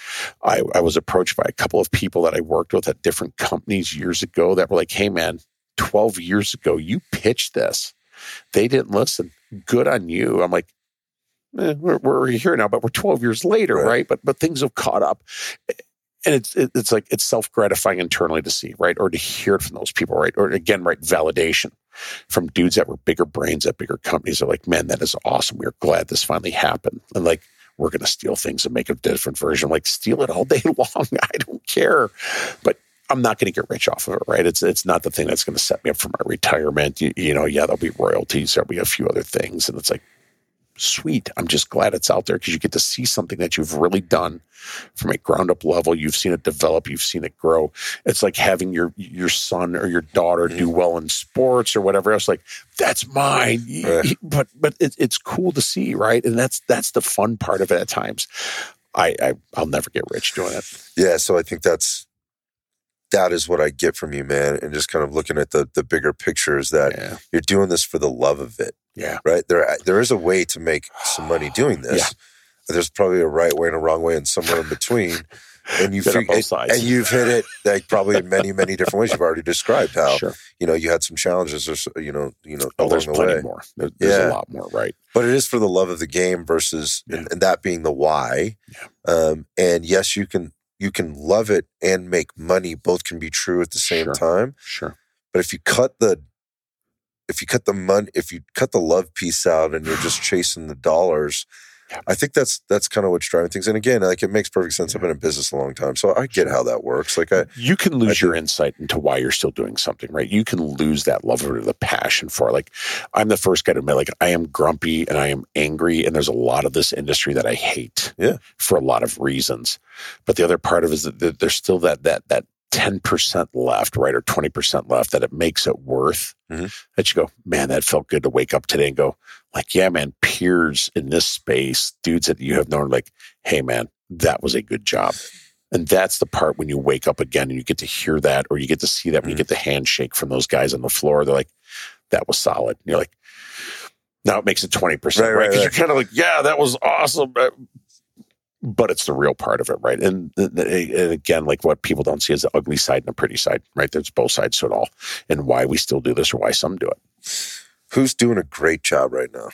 I, I was approached by a couple of people that I worked with at different companies years ago that were like, "Hey, man, 12 years ago you pitched this. They didn't listen. Good on you." I'm like. eh, we're, we're here now, but we're 12 years later, Right. right? But but things have caught up, and it's it's like it's self gratifying internally to see, right, or to hear it from those people, right, or again, right, validation from dudes that were bigger brains at bigger companies are like, man, that is awesome. We're glad this finally happened. And like, we're going to steal things and make a different version. Like, steal it all day [laughs] long. I don't care. But I'm not going to get rich off of it, right? It's it's not the thing that's going to set me up for my retirement. You, you know, yeah, there'll be royalties, there'll be a few other things, and it's like, sweet. I'm just glad it's out there because you get to see something that you've really done from a ground up level. You've seen it develop, you've seen it grow. It's like having your your son or your daughter do mm-hmm. well in sports or whatever else. Like that's mine, Right. but but it, it's cool to see, right? And that's that's the fun part of it at times. I, I I'll never get rich doing it. Yeah, so I think that's that is what I get from you, man, and just kind of looking at the the bigger picture is that Yeah, you're doing this for the love of it, yeah, right? There there is a way to make some money [sighs] doing this. There's probably a right way and a wrong way, and somewhere in between. And you've [laughs] both and, sides. and you've hit it like probably in many many different ways. You've already described how sure. you know you had some challenges, or you know you know Oh, along there's the plenty way. more. There, there's Yeah. a lot more, right? But it is for the love of the game versus and, and that being the why. Um, and yes, you can you can love it and make money. Both can be true at the same Sure. time. Sure. But if you cut the if you cut the money if you cut the love piece out and you're just [sighs] chasing the dollars. I think that's that's kind of what's driving things. And again, like it makes perfect sense. I've been in business a long time, so I get how that works. Like I you can lose I your insight into why you're still doing something, right? You can lose that love or the passion for it. Like, I'm the first guy to admit, like, I am grumpy and I am angry, and there's a lot of this industry that I hate, Yeah. for a lot of reasons. But the other part of it is that there's still that that that 10% left, right, or 20% left that it makes it worth. Mhm. That you go, man, that felt good to wake up today and go, like, yeah, man, peers in this space, dudes that you have known, like, hey, man, that was a good job. And that's the part when you wake up again and you get to hear that or you get to see that when you Mhm. get the handshake from those guys on the floor. They're like, that was solid. And you're like, now it makes it 20%, Right, right? right, Because right. you're kind of like, yeah, that was awesome. But it's the real part of it, right? And, and again, like what people don't see is the ugly side and the pretty side, right? There's both sides to it all, and why we still do this or why some do it. Who's doing a great job right now?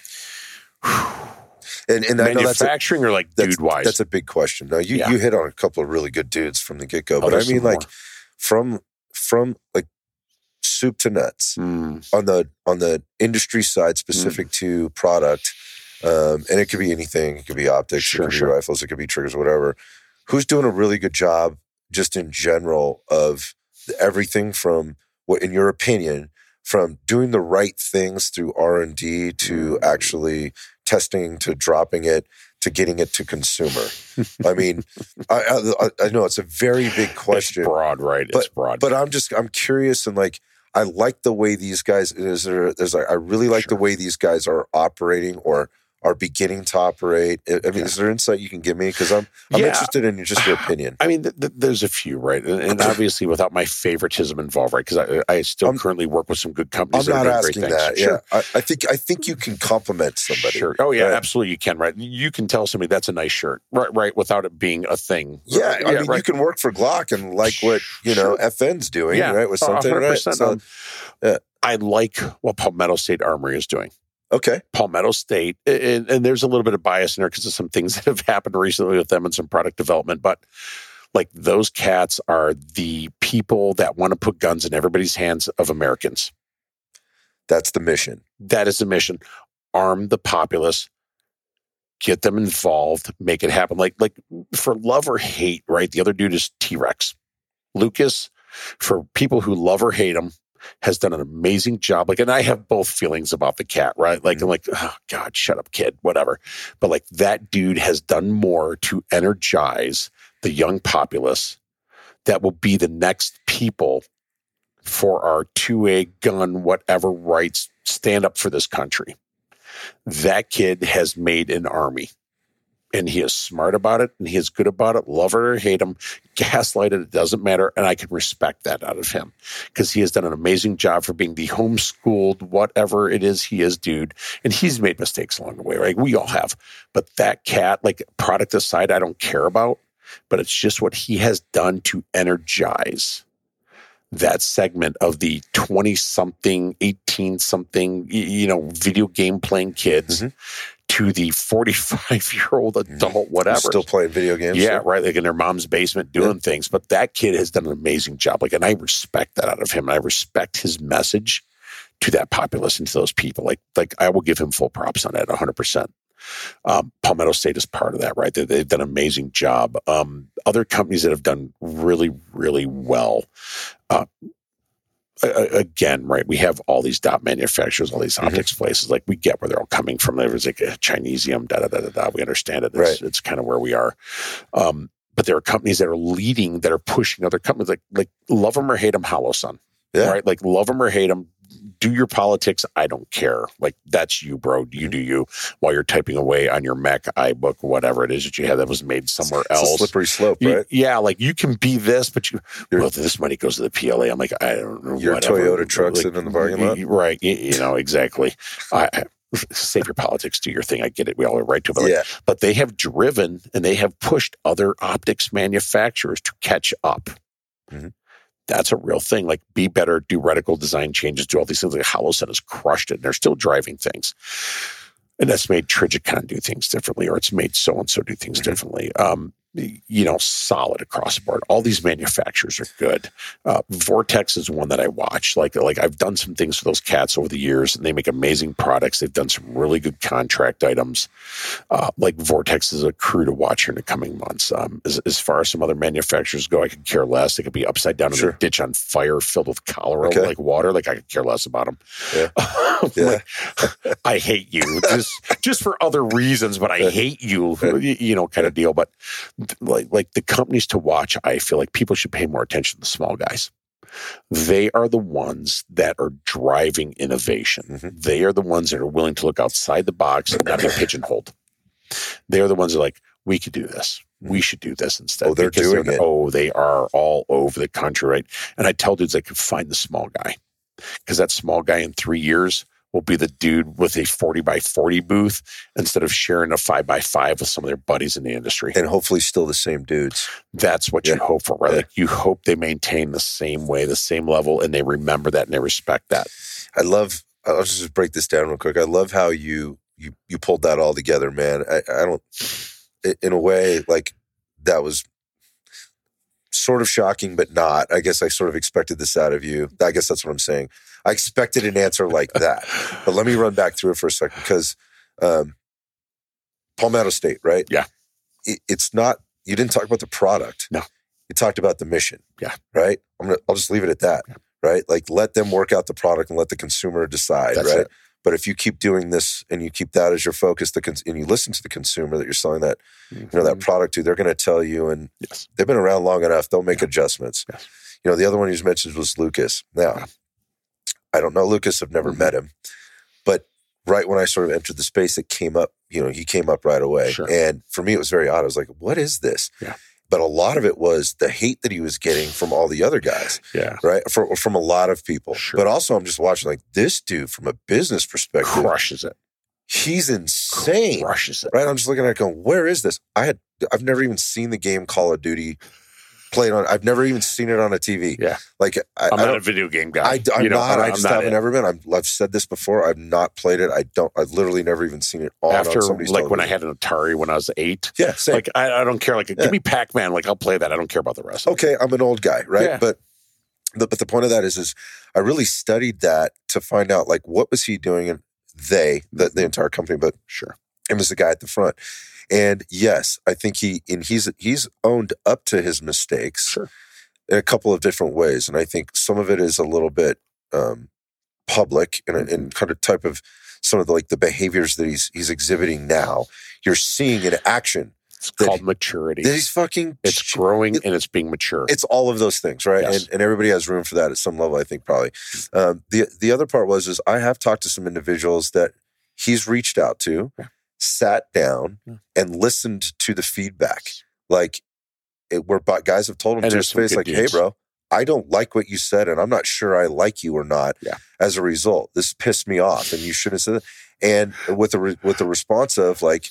And, and manufacturing a, or like dude wise? That's a big question. Now you, yeah. you hit on a couple of really good dudes from the get go, oh, but I mean like more. from from like soup to nuts mm. on the on the industry side specific mm. to product um, and it could be anything. It could be optics, sure, it could sure. be rifles, it could be triggers, whatever. Who's doing a really good job, just in general, of everything from what, in your opinion, from doing the right things through R and D to mm. actually testing to dropping it to getting it to consumer. I mean, I, I, I know it's a very big [laughs] question. It's broad, right? But, it's broad. But I'm just I'm curious and like I like the way these guys is there. There's like I really like sure. the way these guys are operating or are beginning to operate? I mean, yeah. is there insight you can give me? Because I'm I'm yeah. interested in just your opinion. [sighs] I mean, th- th- there's a few, right? And, and obviously, without my favoritism involved, right? Because I, I still I'm, currently work with some good companies. I'm that not asking that. Sure. Yeah, I, I, think I think you can compliment somebody. Sure. Oh yeah, right? absolutely. You can. Right. You can tell somebody that's a nice shirt, right? Right. Without it being a thing. Yeah. I mean, right. you can work for Glock and like what you know sure. FN's doing, yeah. right? With something, 100%. right? So, um, yeah. I like what Palmetto State Armory is doing. Okay. Palmetto State. And, and there's a little bit of bias in there because of some things [laughs] that have happened recently with them and some product development. But like those cats are the people that want to put guns in everybody's hands of Americans. That's the mission. That is the mission. Arm the populace, get them involved, make it happen. Like, like for love or hate, right? The other dude is T Rex. Lucas, for people who love or hate him, has done an amazing job. Like, and I have both feelings about the cat, right? Like, mm-hmm. I'm like, oh God, shut up, kid, whatever. But like that dude has done more to energize the young populace that will be the next people for our 2A gun, whatever rights stand up for this country. That kid has made an army and he is smart about it and he is good about it, love it or hate him, gaslight it, it doesn't matter. And I can respect that out of him because he has done an amazing job for being the homeschooled, whatever it is he is, dude. And he's made mistakes along the way, right? We all have. But that cat, like product aside, I don't care about, but it's just what he has done to energize that segment of the 20 something, 18 something, you know, video game playing kids mm-hmm to the 45 year old mm-hmm. adult, whatever. Still playing video games. Yeah, right. Like in their mom's basement doing yeah. things. But that kid has done an amazing job. Like, and I respect that out of him. And I respect his message to that populace and to those people. Like, like I will give him full props on that 100%. Um, Palmetto State is part of that, right? They, have done an amazing job. Um, other companies that have done really, really well. Uh, again, right? We have all these dot manufacturers, all these mm-hmm. optics mm-hmm. places. Like we get where they're all coming from. There's like a Chinesium, da da da da da. We understand it. It's, right. it's kind of where we are. Um, but there are companies that are leading, that are pushing other companies. Like like love them or hate them, Holosun. Yeah. Right? Like love them or hate them, do your politics. I don't care. Like that's you, bro. You mm-hmm. do you while you're typing away on your Mac iBook, whatever it is that you have that was made somewhere it's else. slippery slope, you, right? Yeah, like you can be this, but you well, this money goes to the PLA. I'm like, I don't know. Your whatever. Toyota truck like, in the parking lot, right? You, you know exactly. I, I save your politics, do your thing. I get it. We all are right to it. But, yeah. but they have driven and they have pushed other optics manufacturers to catch up. Mm-hmm that's a real thing. Like be better, do radical design changes, do all these things. Like Holosun has crushed it and they're still driving things. And that's made Trijicon do things differently, or it's made so and so do things mm-hmm. differently. Um, you know, solid across the board. All these manufacturers are good. Uh, Vortex is one that I watch. Like, like I've done some things for those cats over the years, and they make amazing products. They've done some really good contract items. Uh, like Vortex is a crew to watch here in the coming months. Um, as, as, far as some other manufacturers go, I could care less. They could be upside down sure. in a ditch on fire, filled with cholera, okay. like water. Like I could care less about them. Yeah. [laughs] yeah. like, I hate you just just for other reasons, but I hate you. You know, kind of deal. But like like the companies to watch, I feel like people should pay more attention to the small guys. They are the ones that are driving innovation. Mm-hmm. They are the ones that are willing to look outside the box and not be pigeonholed. They're the ones that are like, we could do this. We mm-hmm. should do this instead. Oh, they're doing they're, it. Oh, they are all over the country, right? And I tell dudes I could find the small guy because that small guy in three years will be the dude with a 40 by 40 booth instead of sharing a 5 by 5 with some of their buddies in the industry. And hopefully still the same dudes. That's what you hope for, right? Yeah. Like you hope they maintain the same way, the same level, and they remember that and they respect that. I love. I'll just break this down real quick. I love how you you you pulled that all together, man. I, I don't. In a way, like that was sort of shocking, but not. I guess I sort of expected this out of you. I guess that's what I'm saying. I expected an answer like that. [laughs] But let me run back through it for a second because um, Palmetto State, right? Yeah. It, it's not. You didn't talk about the product. No. You talked about the mission. Yeah. Right. I'm gonna. I'll just leave it at that. Yeah. Right. Like let them work out the product and let the consumer decide. That's right. it. But if you keep doing this and you keep that as your focus, the cons- and you listen to the consumer that you're selling that you know that product to, they're going to tell you, and Yes. they've been around long enough, they'll make Yeah. adjustments. Yes. You know, the other one you just mentioned was Lucas. Now, Yeah. I don't know Lucas. I've never Mhm. met him, but right when I sort of entered the space, it came up. You know, he came up right away, Sure. and for me, it was very odd. I was like, "What is this?" Yeah. But a lot of it was the hate that he was getting from all the other guys, [sighs] Yeah. right? For, from a lot of people. Sure. But also, I'm just watching like this dude from a business perspective. Crushes it. He's insane, Crushes it. right? I'm just looking at it going, where is this? I had, I've never even seen the game Call of Duty played on. I've never even seen it on a TV. Yeah. like I, I'm not a video game guy. I, am you know, not. I'm, I just not haven't it. ever been. I've, I've said this before. I've not played it. I don't. I've literally never even seen it on, After on somebody's like when I had an Atari when I was eight. yeah, same. Like I, I don't care. Like Yeah. give me Pac Man. Like I'll play that. I don't care about the rest. okay, I'm an old guy, right? Yeah. But the, but the point of that is, is I really studied that to find out like what was he doing, and they, the, the entire company, but Sure. it was the guy at the front. And yes, I think he and he's he's owned up to his mistakes Sure. in a couple of different ways, and I think some of it is a little bit um, public and Mm-hmm. and kind of type of some of the like the behaviors that he's he's exhibiting now. You're seeing in action It's called he- maturity. that he's fucking. It's growing and it's being mature. It's all of those things, right? Yes. And, and everybody has room for that at some level. I think probably. Um, the the other part was is I have talked to some individuals that he's reached out to, Yeah. Sat down, and listened to the feedback. Like it, where guys have told him And to his face, like, "Hey, bro, I don't like what you said, and I'm not sure I like you or not." Yeah. As a result, this pissed me off, and you shouldn't have said that. And with the re- with the response of like,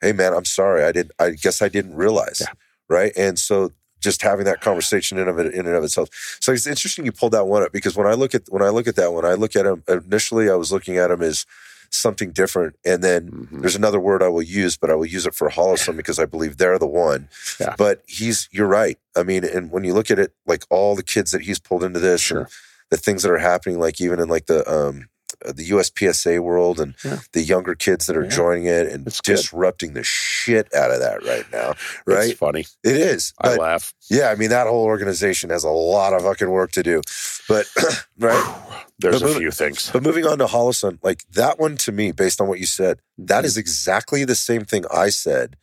"Hey, man, I'm sorry. I didn't. I guess I didn't realize." Yeah. Right. And so just having that conversation in of it in and of itself. So it's interesting you pulled that one up because when I look at when I look at that one, I look at him initially. I was looking at him as something different, and then Mhm. there's another word I will use, but I will use it for Holosun because I believe they're the one. Yeah. But he's you're right. I mean, and when you look at it, like all the kids that he's pulled into this, Sure. and the things that are happening, like even in like the um the USPSA world and Yeah. the younger kids that are Yeah. joining it and It's good. disrupting the shit out of that right now. Right? It's funny. it is. I laugh. yeah, I mean that whole organization has a lot of fucking work to do. But [clears throat] right. [sighs] [clears throat] There's But a move- few things. But moving on to Holosun, like that one to me, based on what you said, that Mm-hmm. exactly the same thing I said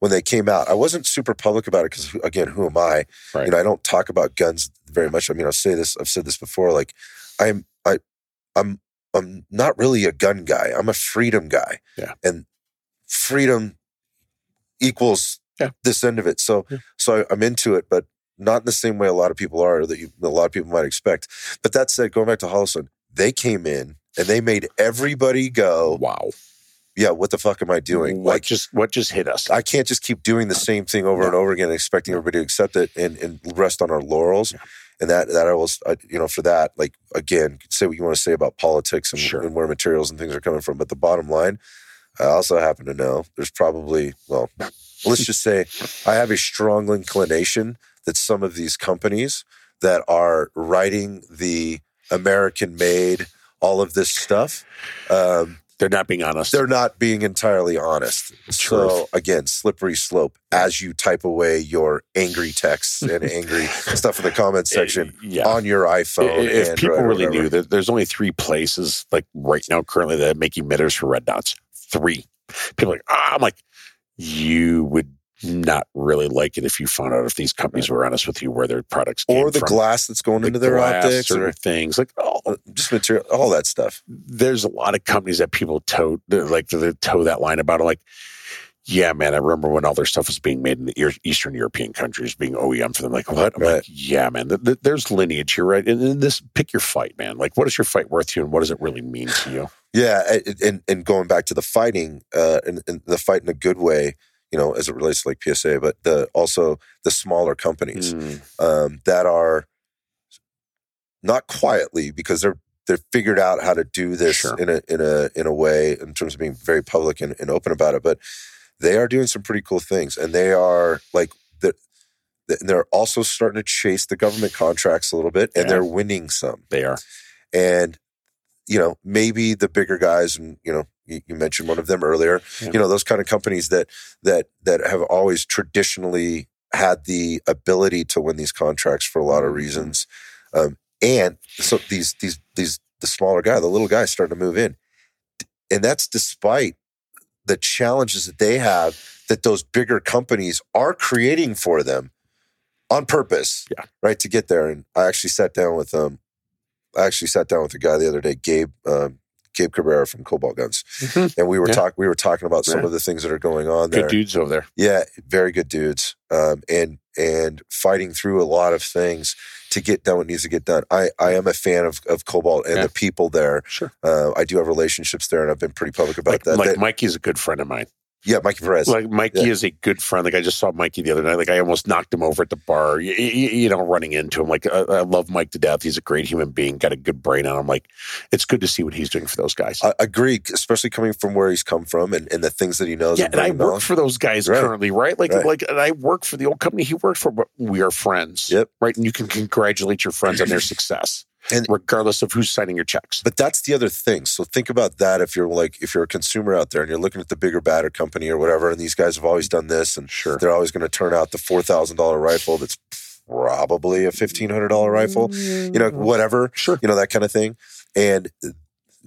when they came out. I wasn't super public about it because, again, who am I? Right. You know, I don't talk about guns very much. I mean, I'll say this. I've said this before. Like, I'm, I, I'm, I'm not really a gun guy. I'm a freedom guy. Yeah. And freedom equals Yeah. this end of it. So, Yeah. so I, I'm into it, but not in the same way a lot of people are that you, a lot of people might expect. But that said, going back to Holosun, they came in and they made everybody go, wow. "Yeah, what the fuck am I doing?" What Like, just what just hit us? I can't just keep doing the same thing over and over again, expecting everybody to accept it and, and rest on our laurels. Yeah. And that that I will, I, uh, you know, for that, like again, say what you want to say about politics and, Sure. and where materials and things are coming from, but the bottom line, I also happen to know there's probably well, let's just say I have a strong inclination that some of these companies that are writing the American made all of this stuff. Um, They're not being honest. they're not being entirely honest. So again, slippery slope as you type away your angry texts and [laughs] angry stuff in the comment section Uh, yeah. on your iPhone. if Android, people really knew that there's only three places like right now currently that make emitters for red dots. Three. People are like, ah, I'm like, you would not really like it if you found out if these companies were honest with you where their products came or the from. glass that's going The into their optics, or things like oh, uh, just material, all that stuff. there's a lot of companies that people they're like they toe that line about it. Like yeah, man, I remember when all their stuff was being made in the Eastern European countries, being OEM for them. Like, what? I'm Right. like, yeah, man, th- th- there's lineage here, right? And, and this, pick your fight, man. Like, what is your fight worth to you and what does it really mean to you? Yeah, and- and and going back to the fighting, uh, and, and the fight in a good way, you know, as it relates to like PSA, but the also the smaller companies Mm, um, that are not quietly because they're they're figured out how to do this Sure. in a in a in a way in terms of being very public and, and open about it. But they are doing some pretty cool things, and they are like they're, they're also starting to chase the government contracts a little bit, and Yeah. they're winning some they are. and you know maybe the bigger guys and you know you, you mentioned one of them earlier Yeah. you know those kind of companies that that that have always traditionally had the ability to win these contracts for a lot of reasons um, and so these these these the smaller guy the little guy starting to move in and that's despite the challenges that they have that those bigger companies are creating for them on purpose Yeah. right to get there and i actually sat down with um I actually sat down with a guy the other day, Gabe um, Gabe Cabrera from Cobalt Guns, Mhm. and we were Yeah. talking we were talking about some Yeah. of the things that are going on there. Good dudes over there. Yeah, very good dudes, um, and and fighting through a lot of things to get done what needs to get done. I I am a fan of of Cobalt and Yeah. the people there. Sure. Uh, I do have relationships there, and I've been pretty public about Like, that. like That- Mikey's a good friend of mine. Yeah, Mikey Perez. Like Mikey Yeah. is a good friend. Like I just saw Mikey the other night. Like I almost knocked him over at the bar. You, you know, running into him. Like I, I love Mike to death. He's a great human being. Got a good brain on him. Like it's good to see what he's doing for those guys. I agree, especially coming from where he's come from and, and the things that he knows. yeah, and I work for those guys Right. currently, right? Like, Right. like, and I work for the old company he works for, but we are friends, Yep. right? And you can congratulate your friends on their [clears throat] success, And- regardless of who's signing your checks. But that's the other thing. So think about that if you're like if you're a consumer out there and you're looking at the bigger, badder company or whatever, and these guys have always done this, and Sure. they're always going to turn out the four thousand dollar rifle that's probably a fifteen hundred dollar rifle, you know, whatever, Sure. you know, that kind of thing. And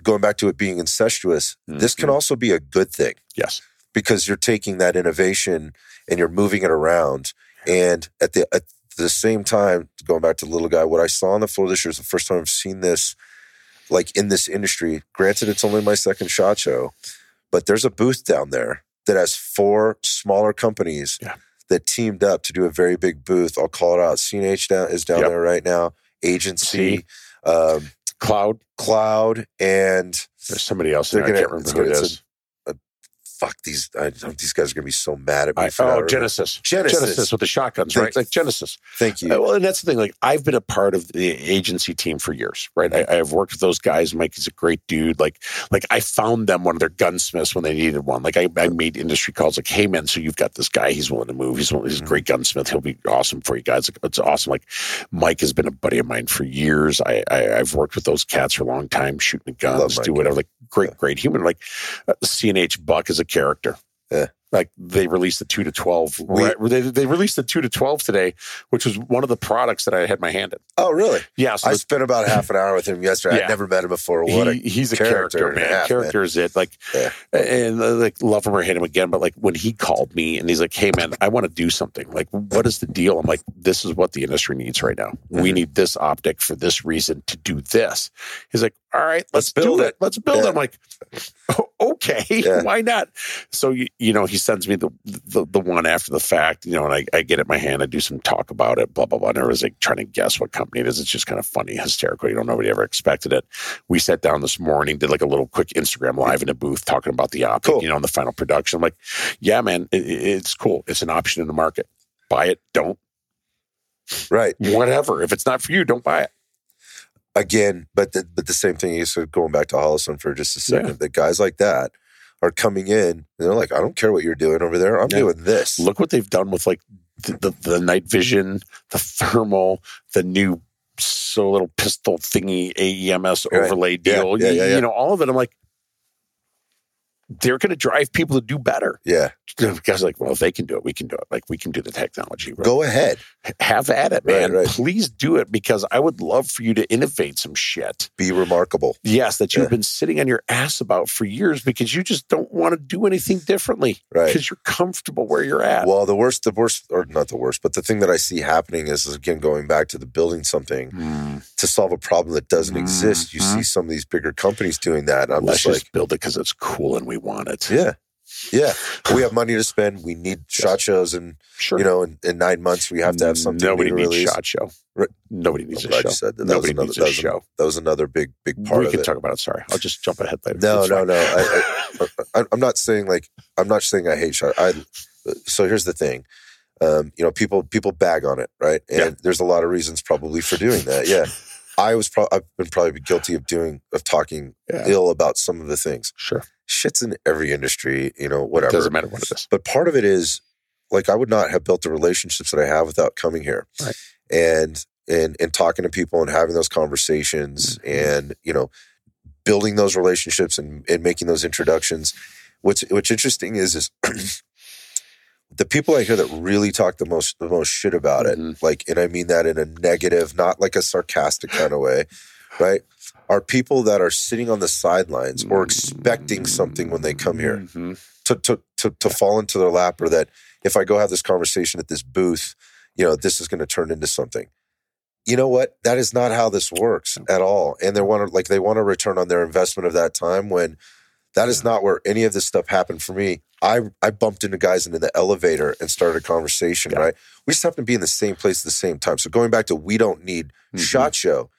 going back to it being incestuous, this can Mhm. also be a good thing Yes. because you're taking that innovation and you're moving it around. And at the at the same time, going back to the little guy, what I saw on the floor this year is the first time I've seen this like in this industry. Granted, it's only my second shot show, but there's a booth down there that has four smaller companies Yeah. that teamed up to do a very big booth. I'll call it out. CNH down is down Yep. there right now. Agency, um, Cloud. Cloud, and There's somebody else. They're there. I gonna- can't remember who it's is. Fuck these. I, these guys are gonna be so mad at me. I, for oh, Genesis. Genesis. Genesis with the shotguns, Thank right? Like Genesis. Thank you. Uh, Well, and that's the thing. Like, I've been a part of the agency team for years, right? I, I've worked with those guys. Mike is a great dude. Like, like I found them one of their gunsmiths when they needed one. Like, I, I made industry calls. Like, hey man, so you've got this guy. He's willing to move. He's willing, he's a great gunsmith. He'll be awesome for you guys. Like, it's awesome. Like, Mike has been a buddy of mine for years. I, I I've worked with those cats for a long time, shooting guns, do whatever. Like, great, great human. Like, uh, CNH Buck is a character. Yeah. Like they released the two to twelve. We- right? They, they released the two to twelve today, which was one of the products that I had my hand in. oh, really? Yeah, so I the- spent about half an hour with him yesterday. Yeah. I'd never met him before. What a he, he's a character a man. half, character is it. Like, Yeah. and uh, like love him or hate him again. But like when he called me and he's like, "Hey, man, I want to do something. Like, what is the deal?" I'm like, "This is what the industry needs right now. We Mhm. need this optic for this reason to do this." He's like, "All right, let's, Let's build it." it. Let's build Yeah. it." I'm like, "Oh, [laughs] "Okay, why not?" So you, you know, he sends me the, the the one after the fact. You know, and I, I get it in my hand. I do some talk about it. Blah blah blah. And everyone's like trying to guess what company it is. It's just kind of funny, hysterical. You don't know; nobody ever expected it. We sat down this morning, did like a little quick Instagram live in a booth talking about the optic. Cool. You know, in the final production. I'm like, yeah, man, it, it- it's cool. It's an option in the market. Buy it. Don't. right. Whatever. If it's not for you, don't buy it. Again, but the, but the same thing. You said going back to Holosun for just a second. Yeah. That guys like that are coming in. And they're like, I don't care what you're doing over there. I'm Yeah. doing this. Look what they've done with like the, the, the night vision, the thermal, the new so little pistol thingy AEMS Right. overlay Yeah, deal. yeah, yeah, yeah. you know, all of it. I'm like, they're going to drive people to do better. yeah. Guys like, well, if they can do it, we can do it. Like we can do the technology. Right? Go ahead. Have at it, man. right. Please do it because I would love for you to innovate some shit. Be remarkable. Yes, that you've Yeah. been sitting on your ass about for years because you just don't want to do anything differently Right. because you're comfortable where you're at. Well, the worst, the worst, or not the worst, but the thing that I see happening is, is again going back to the building something Mm, to solve a problem that doesn't exist. You Mhm. see some of these bigger companies doing that. I'm let's just just like, build it because it's cool and we want it. yeah, Yeah, we have money to spend. We need shot shows, and Sure. you know, in, in nine months we have to have something. Nobody needs release. shot show. Right. Nobody needs a show. said that. That Nobody was another, needs a was, show. that was another big, big part we can talk about it. Sorry, I'll just jump ahead later. No, It's no, fine. no. [laughs] I, I'm not saying like I'm not saying I hate shot. I so here's the thing. Um, you know, people people bag on it, right? And Yeah. there's a lot of reasons probably for doing that. Yeah, [laughs] I was probably I've been probably guilty of doing of talking Yeah. ill about some of the things. Sure. Shit's in every industry, you know, whatever. Doesn't matter what it is. But part of it is like I would not have built the relationships that I have without coming here. Right. And and and talking to people and having those conversations Mhm. and, you know, building those relationships and, and making those introductions. What's what's interesting is is [clears throat] the people I hear that really talk the most the most shit about it, Mhm. like and I mean that in a negative, not like a sarcastic kind of way, right? Are people that are sitting on the sidelines or expecting something when they come here Mhm. to, to, to, to fall into their lap or that if I go have this conversation at this booth, you know, this is going to turn into something. You know what? That is not how this works at all. And they want to like they want to return on their investment of that time when that is not where any of this stuff happened for me. I I bumped into guys into the elevator and started a conversation, Yeah. right? We just happen to be in the same place at the same time. So going back to we don't need Mhm. shot show.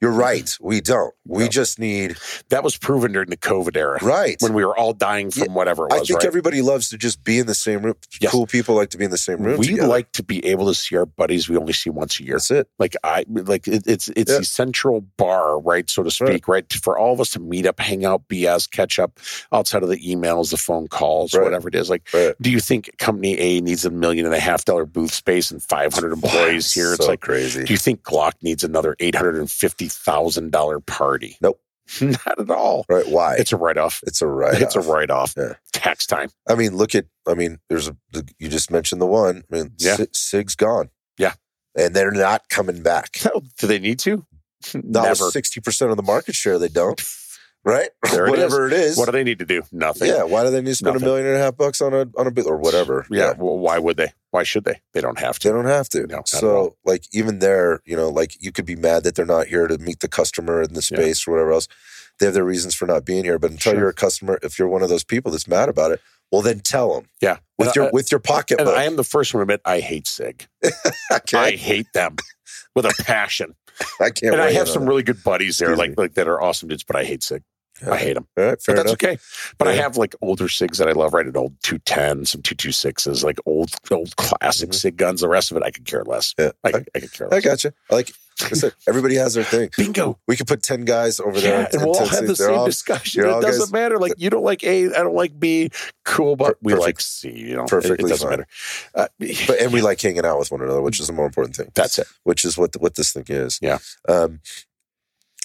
You're right. We don't. We No. just need That was proven during the COVID era right. when we were all dying from Yeah, whatever it I think right? everybody loves to just be in the same room. Yes. Cool people like to be in the same room. we together. like to be able to see our buddies we only see once a year. That's it. Like I like it, it's it's Yeah. the central bar, right, so to speak, right. For all of us to meet up, hang out, BS, catch up outside of the emails, the phone calls, Right. whatever it is. Like, Right. do you think company A needs a million and a half dollar booth space and five hundred employees here? It's so like, crazy. do you think Glock needs another eight hundred and fifty thousand dollar party? Nope. [laughs] Not at all. right? Why? It's a write off. It's a write. It's a write off. Yeah. Tax time. I mean, look at. I mean, there's a. You just mentioned the one. I mean, Yeah. Si- Sig's gone. Yeah. and they're not coming back. [laughs] Do they need to? Not Never. sixty percent of the market share. They don't. [laughs] Right. [laughs] There Whatever it is. What do they need to do? Nothing. yeah. Why do they need to spend Nothing. a million and a half bucks on a on a bit or whatever? Yeah. Well, why would they? Why should they? They don't have to. They don't have to. No, not at all. so, like, even there, you know, like you could be mad that they're not here to meet the customer in the Yeah. space or whatever else. They have their reasons for not being here. But until Sure. you're a customer, if you're one of those people that's mad about it, well, then tell them Yeah. with And your I- with your And pocketbook. I am the first one to admit I hate SIG. [laughs] okay, I hate them with a passion. [laughs] I can't. and I have some on really good buddies there, Excuse like me. like that are awesome dudes, but I hate SIG. It. I hate them. All right, fair But that's enough. okay. But I have like older SIGs that I love, right? An old 210, some 226s, like old old classic Mhm. SIG guns. The rest of it, I could care less. Yeah, I, I, I could care I less. got you. Like I said, everybody has their thing. Bingo. We could put ten guys over there, Yeah, and we'll all have the They're same all- discussion. It doesn't guys- matter. Like you don't like A, I don't like B. Cool, but Per- we perfect. like C. You know, It- Perfectly It, doesn't fine. matter. Uh, But and we like hanging out with one another, which is the more important thing. that's it. which is what what this thing is. Yeah. Um,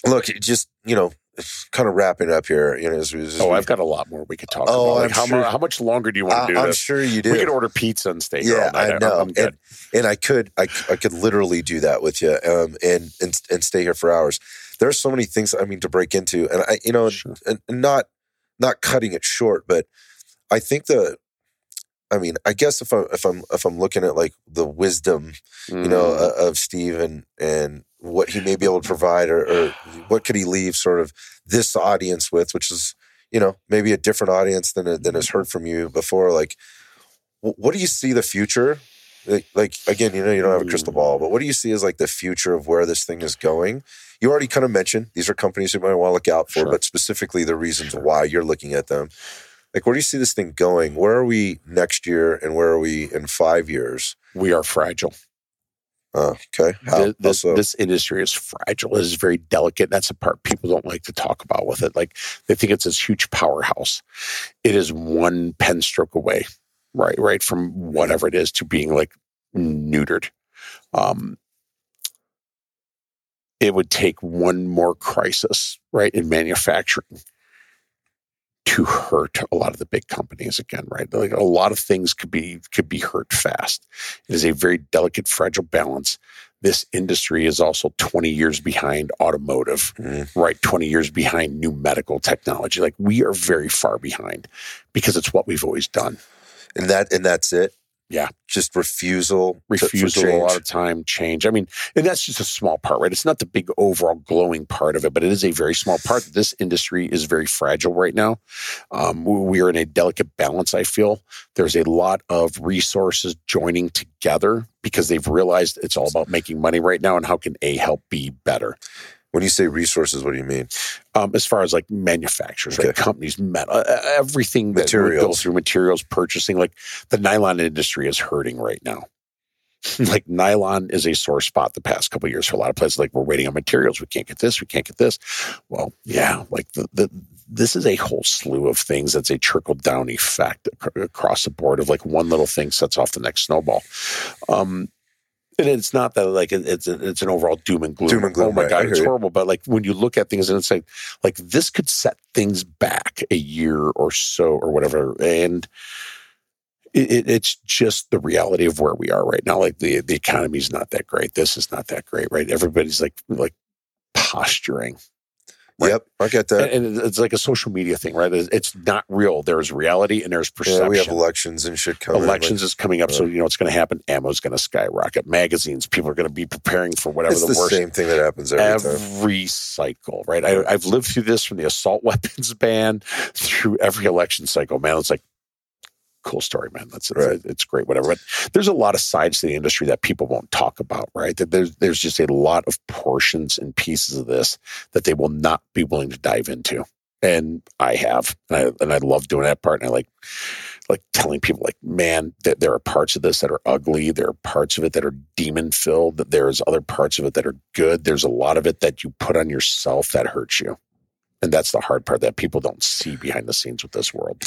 look, just you know, kind of wrapping up here. You know, as, we- as Oh, we- I've got a lot more we could talk Oh, about. Like how, sure. how much longer do you want to do I'm this? sure you do. We could order pizza and stay here Yeah, all night. I know. I'm good. and I could, I, I could literally do that with you, um, and and and stay here for hours. There are so many things I mean to break into, and I, you know, Sure. and, and not not cutting it short, but I think the, I mean, I guess if I'm if I'm if I'm looking at like the wisdom you know, Mm. uh, of Steve and and what he may be able to provide, or, or what could he leave sort of this audience with, which is you know maybe a different audience than than has heard from you before. Like, what do you see the future? Like, like again, you know, you don't have a crystal ball, but what do you see as like the future of where this thing is going? You already kind of mentioned these are companies you might want to look out for, Sure. but specifically the reasons why you're looking at them. Like, where do you see this thing going? Where are we next year, and where are we in five years? we are fragile. Uh, okay, how, Th- this, so? this industry is fragile. It is very delicate. That's the part people don't like to talk about with it. Like they think it's this huge powerhouse. It is one pen stroke away, right? Right from whatever it is to being like neutered. Um, it would take one more crisis, right, in manufacturing to hurt a lot of the big companies again, right? Like a lot of things could be could be hurt fast. It is a very delicate, fragile balance. This industry is also 20 years behind automotive, Mhm. right? 20 years behind new medical technology. Like we are very far behind because it's what we've always done. and that and that's it. Yeah. Just refusal. refusal a lot of time change. I mean and that's just a small part right? It's not the big overall glowing part of it but it is a very small part. This industry is very fragile right now. Um, we we are in a delicate balance i feel. There's a lot of resources joining together because they've realized it's all about making money right now and how can a help b better When you say resources, what do you mean? um, as far as like manufacturers, right? Companies, metal, uh, everything that would go Materials. through materials purchasing. Like the nylon industry is hurting right now. [laughs] like nylon is a sore spot the past couple of years for a lot of places. Like we're waiting on materials. We can't get this. We can't get this. Well, yeah, like the, the this is a whole slew of things that's a trickle down effect across the board of like one little thing sets off the next snowball. Um, and it's not that like it- it's it's an overall doom and gloom. Doom and gloom, Oh my right. God, it's horrible. But like when you look at things and it's like like this could set things back a year or so or whatever, and it, it, it's just the reality of where we are right now. Like the the economy's not that great. This is not that great, right? Everybody's like like posturing. Right. Yep, I get that. And, and it's like a social media thing, right? It's it's not real. There's reality and there's perception. yeah, we have elections and shit coming. Elections like- is coming up, so you know what's going to happen. Ammo's going to skyrocket. Magazines, people are going to be preparing for whatever it's the, the, worst same thing that happens every, time. every cycle, right? I, I've lived through this from the assault weapons [laughs] ban through every election cycle. Man, it's like cool story, man. That's it's, Right. it's great, whatever. But there's a lot of sides to the industry that people won't talk about, right? That there's there's just a lot of portions and pieces of this that they will not be willing to dive into. And I have, and I and I love doing that part. And I like like telling people, like, man, that there are parts of this that are ugly. There are parts of it that are demon filled. That there's other parts of it that are good. There's a lot of it that you put on yourself that hurts you. And that's the hard part that people don't see behind the scenes with this world.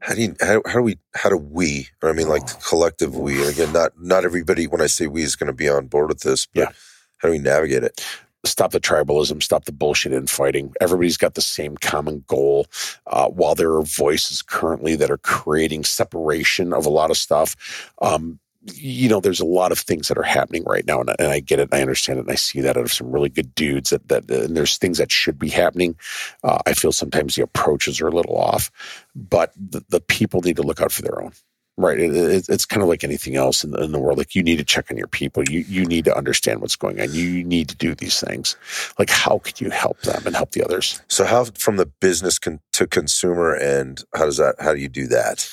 How do you how, how do we how do we or I mean like the collective we and again not not everybody when I say we is going to be on board with this but Yeah. how do we navigate it stop the tribalism, stop the bullshit infighting. Everybody's got the same common goal. Uh, while there are voices currently that are creating separation of a lot of stuff, um, you know, there's a lot of things that are happening right now, and, and I get it, I understand it, and I see that out of some really good dudes. That that and there's things that should be happening. Uh, I feel sometimes the approaches are a little off, but the, the people need to look out for their own. Right. It, it, it's kind of like anything else in the, in the world. Like you need to check on your people. You you need to understand what's going on. You need to do these things. Like how could you help them and help the others? so how from the business con- to consumer end how does that how do you do that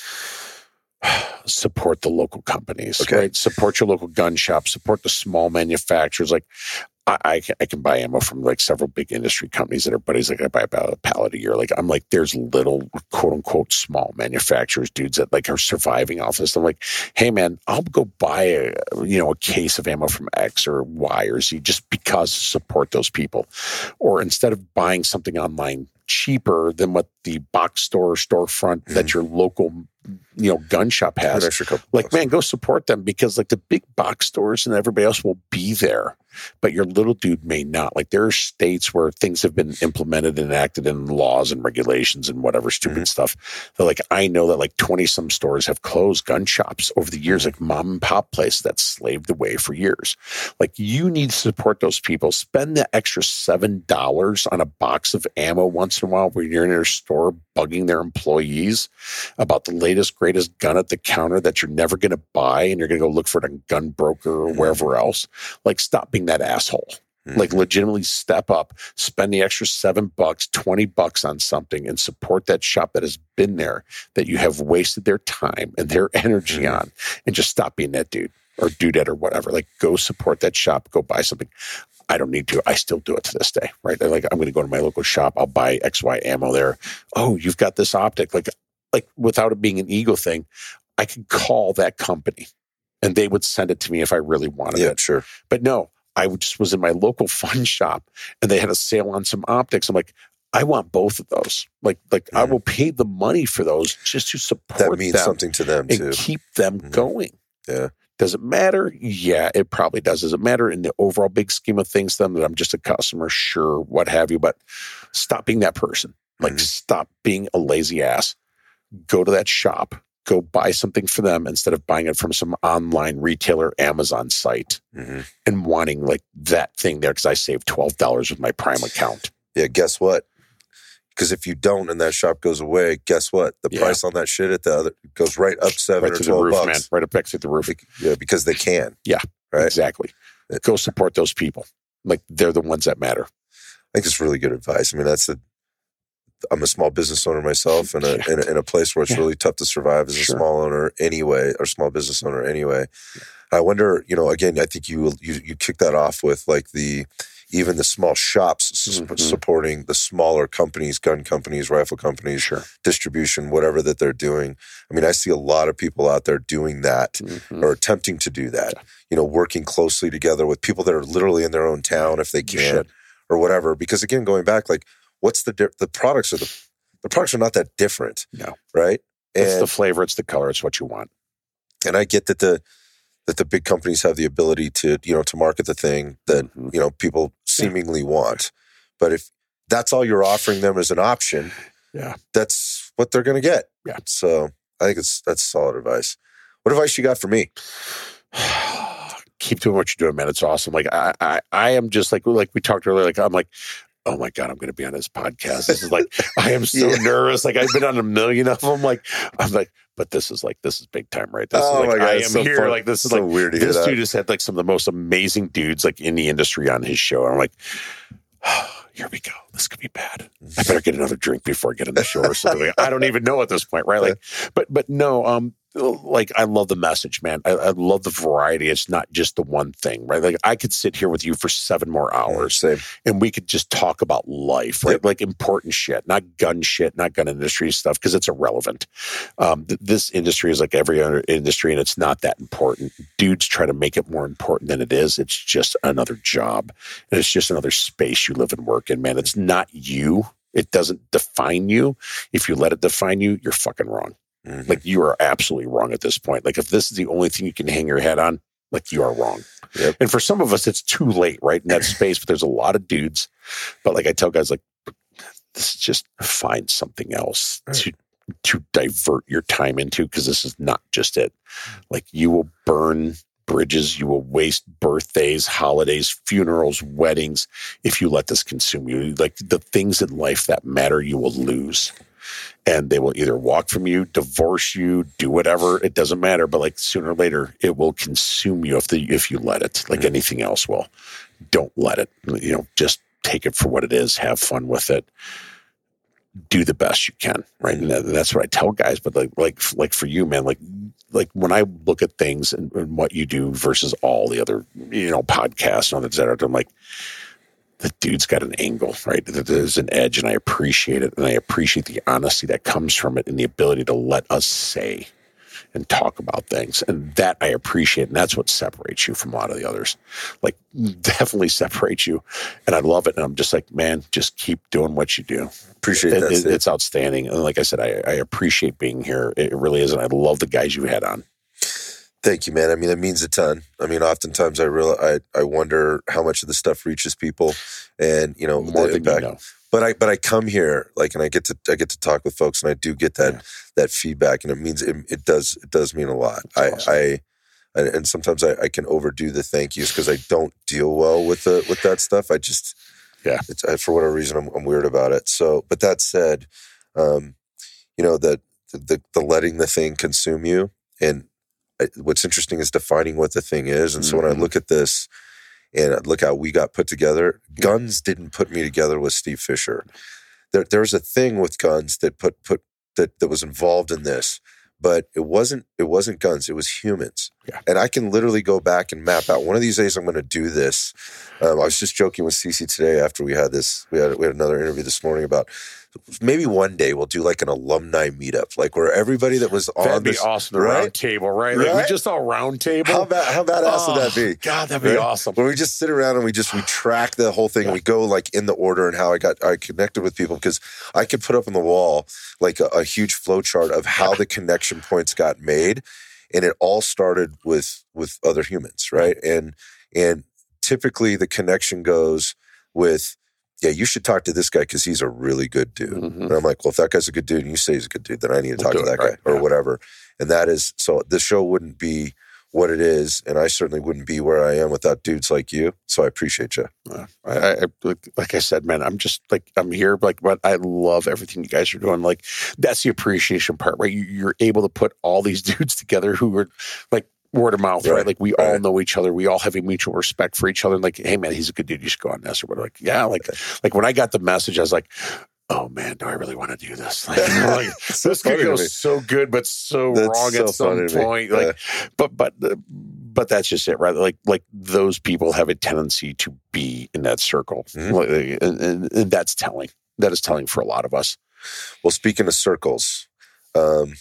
[sighs] Support the local companies. Okay. Right. Support your local gun shop. Support the small manufacturers. Like I, I, can, I can buy ammo from like several big industry companies that are buddies. Like I buy about a pallet a year. Like I'm like, there's little quote unquote small manufacturers, dudes that like are surviving off this. I'm like, hey man, I'll go buy a you know a case of ammo from X or Y or Z just because support those people. Or instead of buying something online cheaper than what the box store or storefront that your local you know gun shop has. Like man go support them because like the big box stores and everybody else will be there but your little dude may not. Like there are states where things have been implemented and enacted in laws and regulations and whatever stupid Mm-hmm. stuff that like i know that like 20 some stores have closed gun shops over the Mm-hmm. years like mom and pop place that slaved away for years. Like you need to support those people. Spend the extra seven dollars on a box of ammo once in a while when you're in their store bugging their employees about the latest greatest gun at the counter that you're never going to buy and you're going to go look for it on GunBroker or Mm-hmm. wherever else like stop being that asshole Mhm. like legitimately step up spend the extra seven bucks 20 bucks on something and support that shop that has been there that you have wasted their time and their energy Mhm. on and just stop being that dude or do dudette or whatever like go support that shop go buy something I don't need to. I still do it to this day, right? Like I'm going to go to my local shop. I'll buy XY ammo there. Oh, you've got this optic. Like, like without it being an ego thing, I could call that company, and they would send it to me if I really wanted yeah it. sure But no, I just was in my local [laughs] fun shop, and they had a sale on some optics. I'm like, I want both of those. Like, like I Mhm. will pay the money for those just to support that means something to them and too keep them Mhm. going. Yeah. Does it matter? Yeah, it probably does. Does it matter in the overall big scheme of things, then that I'm just a customer? Sure, what have you. But stop being that person. Like, Mhm. stop being a lazy ass. Go to that shop. Go buy something for them instead of buying it from some online retailer Amazon site hmm and wanting like that thing there because I saved twelve dollars with my Prime account. yeah guess what Because if you don't and that shop goes away, guess what? The Yeah. price on that shit at the other goes right up seven right or the twelve roof, bucks. man. Right up back to the roof. Be- Yeah, because they can. Yeah. Right. Exactly. Go support those people. Like they're the ones that matter. I think it's really good advice. I mean, that's a. I'm a small business owner myself, in a in a, in a place where it's Yeah. really tough to survive as a small owner anyway, or small business owner anyway. I wonder, you know, again, I think you you you kick that off with like the even the small shops Mhm. supporting the smaller companies, gun companies, rifle companies, Sure. distribution, whatever that they're doing. I mean, I see a lot of people out there doing that Mhm. or attempting to do that. You know, working closely together with people that are literally in their own town if they can or whatever. Because again, going back, like, what's the di- the products are the the products are not that different, No. right? It's the flavor, it's the color, it's what you want. and I get that the that the big companies have the ability to you know to market the thing that Mhm. you know people seemingly want, but if that's all you're offering them as an option, Yeah. that's what they're going to get. Yeah. So I think it's that's solid advice. What advice you got for me? [sighs] Keep doing what you're doing, man. It's awesome. Like I, I, I am just like like we talked earlier. Like I'm like, oh my god, I'm going to be on this podcast. This is like [laughs] I am [laughs] so Yeah. nervous. Like I've been on a million of them. Like I'm like, but this is like this is big time, right? This Oh is my like God, I am so here. fun. Like this is So like weird this dude has had like some of the most amazing dudes like in the industry on his show. And I'm like, [sighs] here we go. This could be bad. I [laughs] better get another drink before I get on the show or something. I don't even know at this point, right? Like, but but no, um, like I love the message, man. I, I love the variety. It's not just the one thing, right? Like I could sit here with you for seven more hours Same. and we could just talk about life, right? Yep. Like important shit, not gun shit, not gun industry stuff, because it's irrelevant. Um, th- this industry is like every other industry, and it's not that important. Dudes try to make it more important than it is. It's just another job, and it's just another space you live and work in, man. It's not you. It doesn't define you. If you let it define you, you're fucking wrong. Mhm. Like you are absolutely wrong at this point. Like if this is the only thing you can hang your head on, like you are wrong. Yep. And for some of us, it's too late, right? In that space, but there's a lot of dudes. But like I tell guys, like this is just find something else Right. to to divert your time into because this is not just it. Like you will burn bridges, you will waste birthdays, holidays, funerals, weddings if you let this consume you. Like the things in life that matter, you will lose and they will either walk from you, divorce you, do whatever. It doesn't matter, but like sooner or later, it will consume you if the if you let it, like Mhm. anything else will. Don't let it. You know, just take it for what it is. Have fun with it. Do the best you can, right? And that's what I tell guys. But like, like, like for you, man, like, like when I look at things and, and what you do versus all the other, you know, podcasts and all that, I'm like, the dude's got an angle, right? There- There's an edge, and I appreciate it. And I appreciate the honesty that comes from it and the ability to let us say and talk about things. And that I appreciate. And that's what separates you from a lot of the others. Like, [laughs] definitely separates you. And I love it. And I'm just like, man, just keep doing what you do. Appreciate It- that. it- it's outstanding. And like I said, I, I appreciate being here. It really is. And I love the guys you had on. Thank you, man. I mean, it means a ton. I mean, oftentimes I real I, I wonder how much of the stuff reaches people, and you know More the than you know. But I but I come here like, and I get to I get to talk with folks, and I do get that Yeah. that feedback, and it means it, it does it does mean a lot. I awesome. I and, sometimes I, I can overdo the thank yous because I don't deal well with the with that stuff. I just Yeah. it's I, for whatever reason I'm, I'm weird about it. So, but that said, um, you know that the the letting the thing consume you and what's interesting is defining what the thing is. And so when I Mhm. look at this and look how we got put together, guns didn't put me together with Steve Fisher. There, there's a thing with guns that put put that that was involved in this, but it wasn't it wasn't guns. It was humans. Yeah. And I can literally go back and map out. One of these days, I'm going to do this. Um, I was just joking with Cece today after we had this. We had we had another interview this morning about maybe one day we'll do like an alumni meetup, like where everybody that was on That'd be this. awesome. The right? round table, right? Like we just all round table. How about how badass would that Oh, be? God, that'd be Right? awesome. When we just sit around and we just we [sighs] track the whole thing, Yeah. we go like in the order and how I got I connected with people because I could put up on the wall like a, a huge flow chart of how the connection points got made, and it all started with with other humans, right? And and typically the connection goes with yeah, you should talk to this guy because he's a really good dude. Mhm. And I'm like, well, if that guy's a good dude and you say he's a good dude, then I need to We'll talk to that guy or yeah. whatever. And that is so the show wouldn't be what it is, and I certainly wouldn't be where I am without dudes like you. So I appreciate you. Uh, I, I, like, I said, man, I'm just like I'm here, like, but I love everything you guys are doing. Like, that's the appreciation part, right? You, you're able to put all these [laughs] dudes together who are like word of mouth, right? Right, Like we all know each other. We all have a mutual respect for each other. And like, hey man, he's a good dude. You should go on this or whatever. Like, yeah, like like when I got the message, I was like, oh man, do I really want to do this? [laughs] Like, like, so this could go so good, but so That's wrong so at some funny to me. point. Like, Yeah. but but uh, but that's just it, right? Like like those people have a tendency to be in that circle, Mhm. Like, and, and, and that's telling. That is telling for a lot of us. Well, speaking of circles, um,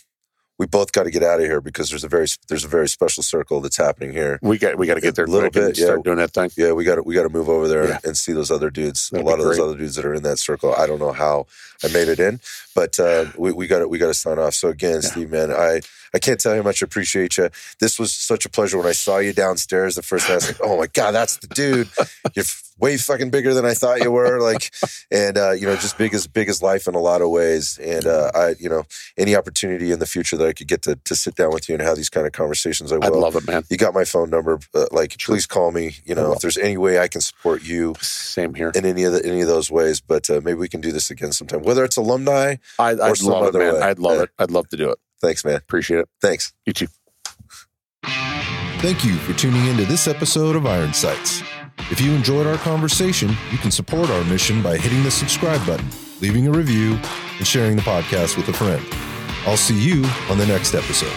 we both got to get out of here because there's a very there's a very special circle that's happening here. We got we got to get there A little bit, yeah. start doing that thing. Yeah, we got to we got to move over there Yeah. and see those other dudes. That'd a lot of those other dudes that are in that circle. I don't know how I made it in, but uh, [sighs] we we got to we got to sign off. So again, Yeah. Steve, man, I I can't tell you how much I appreciate you. This was such a pleasure when I saw you downstairs the first time. I was like, oh my god, that's the dude. You're way fucking bigger than I thought you were. Like, [laughs] and uh, you know, just big as big as life in a lot of ways. And uh, I, you know, any opportunity in the future that I could get to to sit down with you and have these kind of conversations, I will. I'd love it, man. you got my phone number. Uh, like, please call me. You know, if there's any way I can support you Same here. in any of the, any of those ways. But uh, maybe we can do this again sometime. Whether it's alumni. I, I'd some love it, man. way. I'd love Yeah. it. I'd love to do it. Thanks, man. Appreciate it. Thanks. You too. Thank you for tuning into this episode of Iron Sights. If you enjoyed our conversation, you can support our mission by hitting the subscribe button, leaving a review, and sharing the podcast with a friend. I'll see you on the next episode.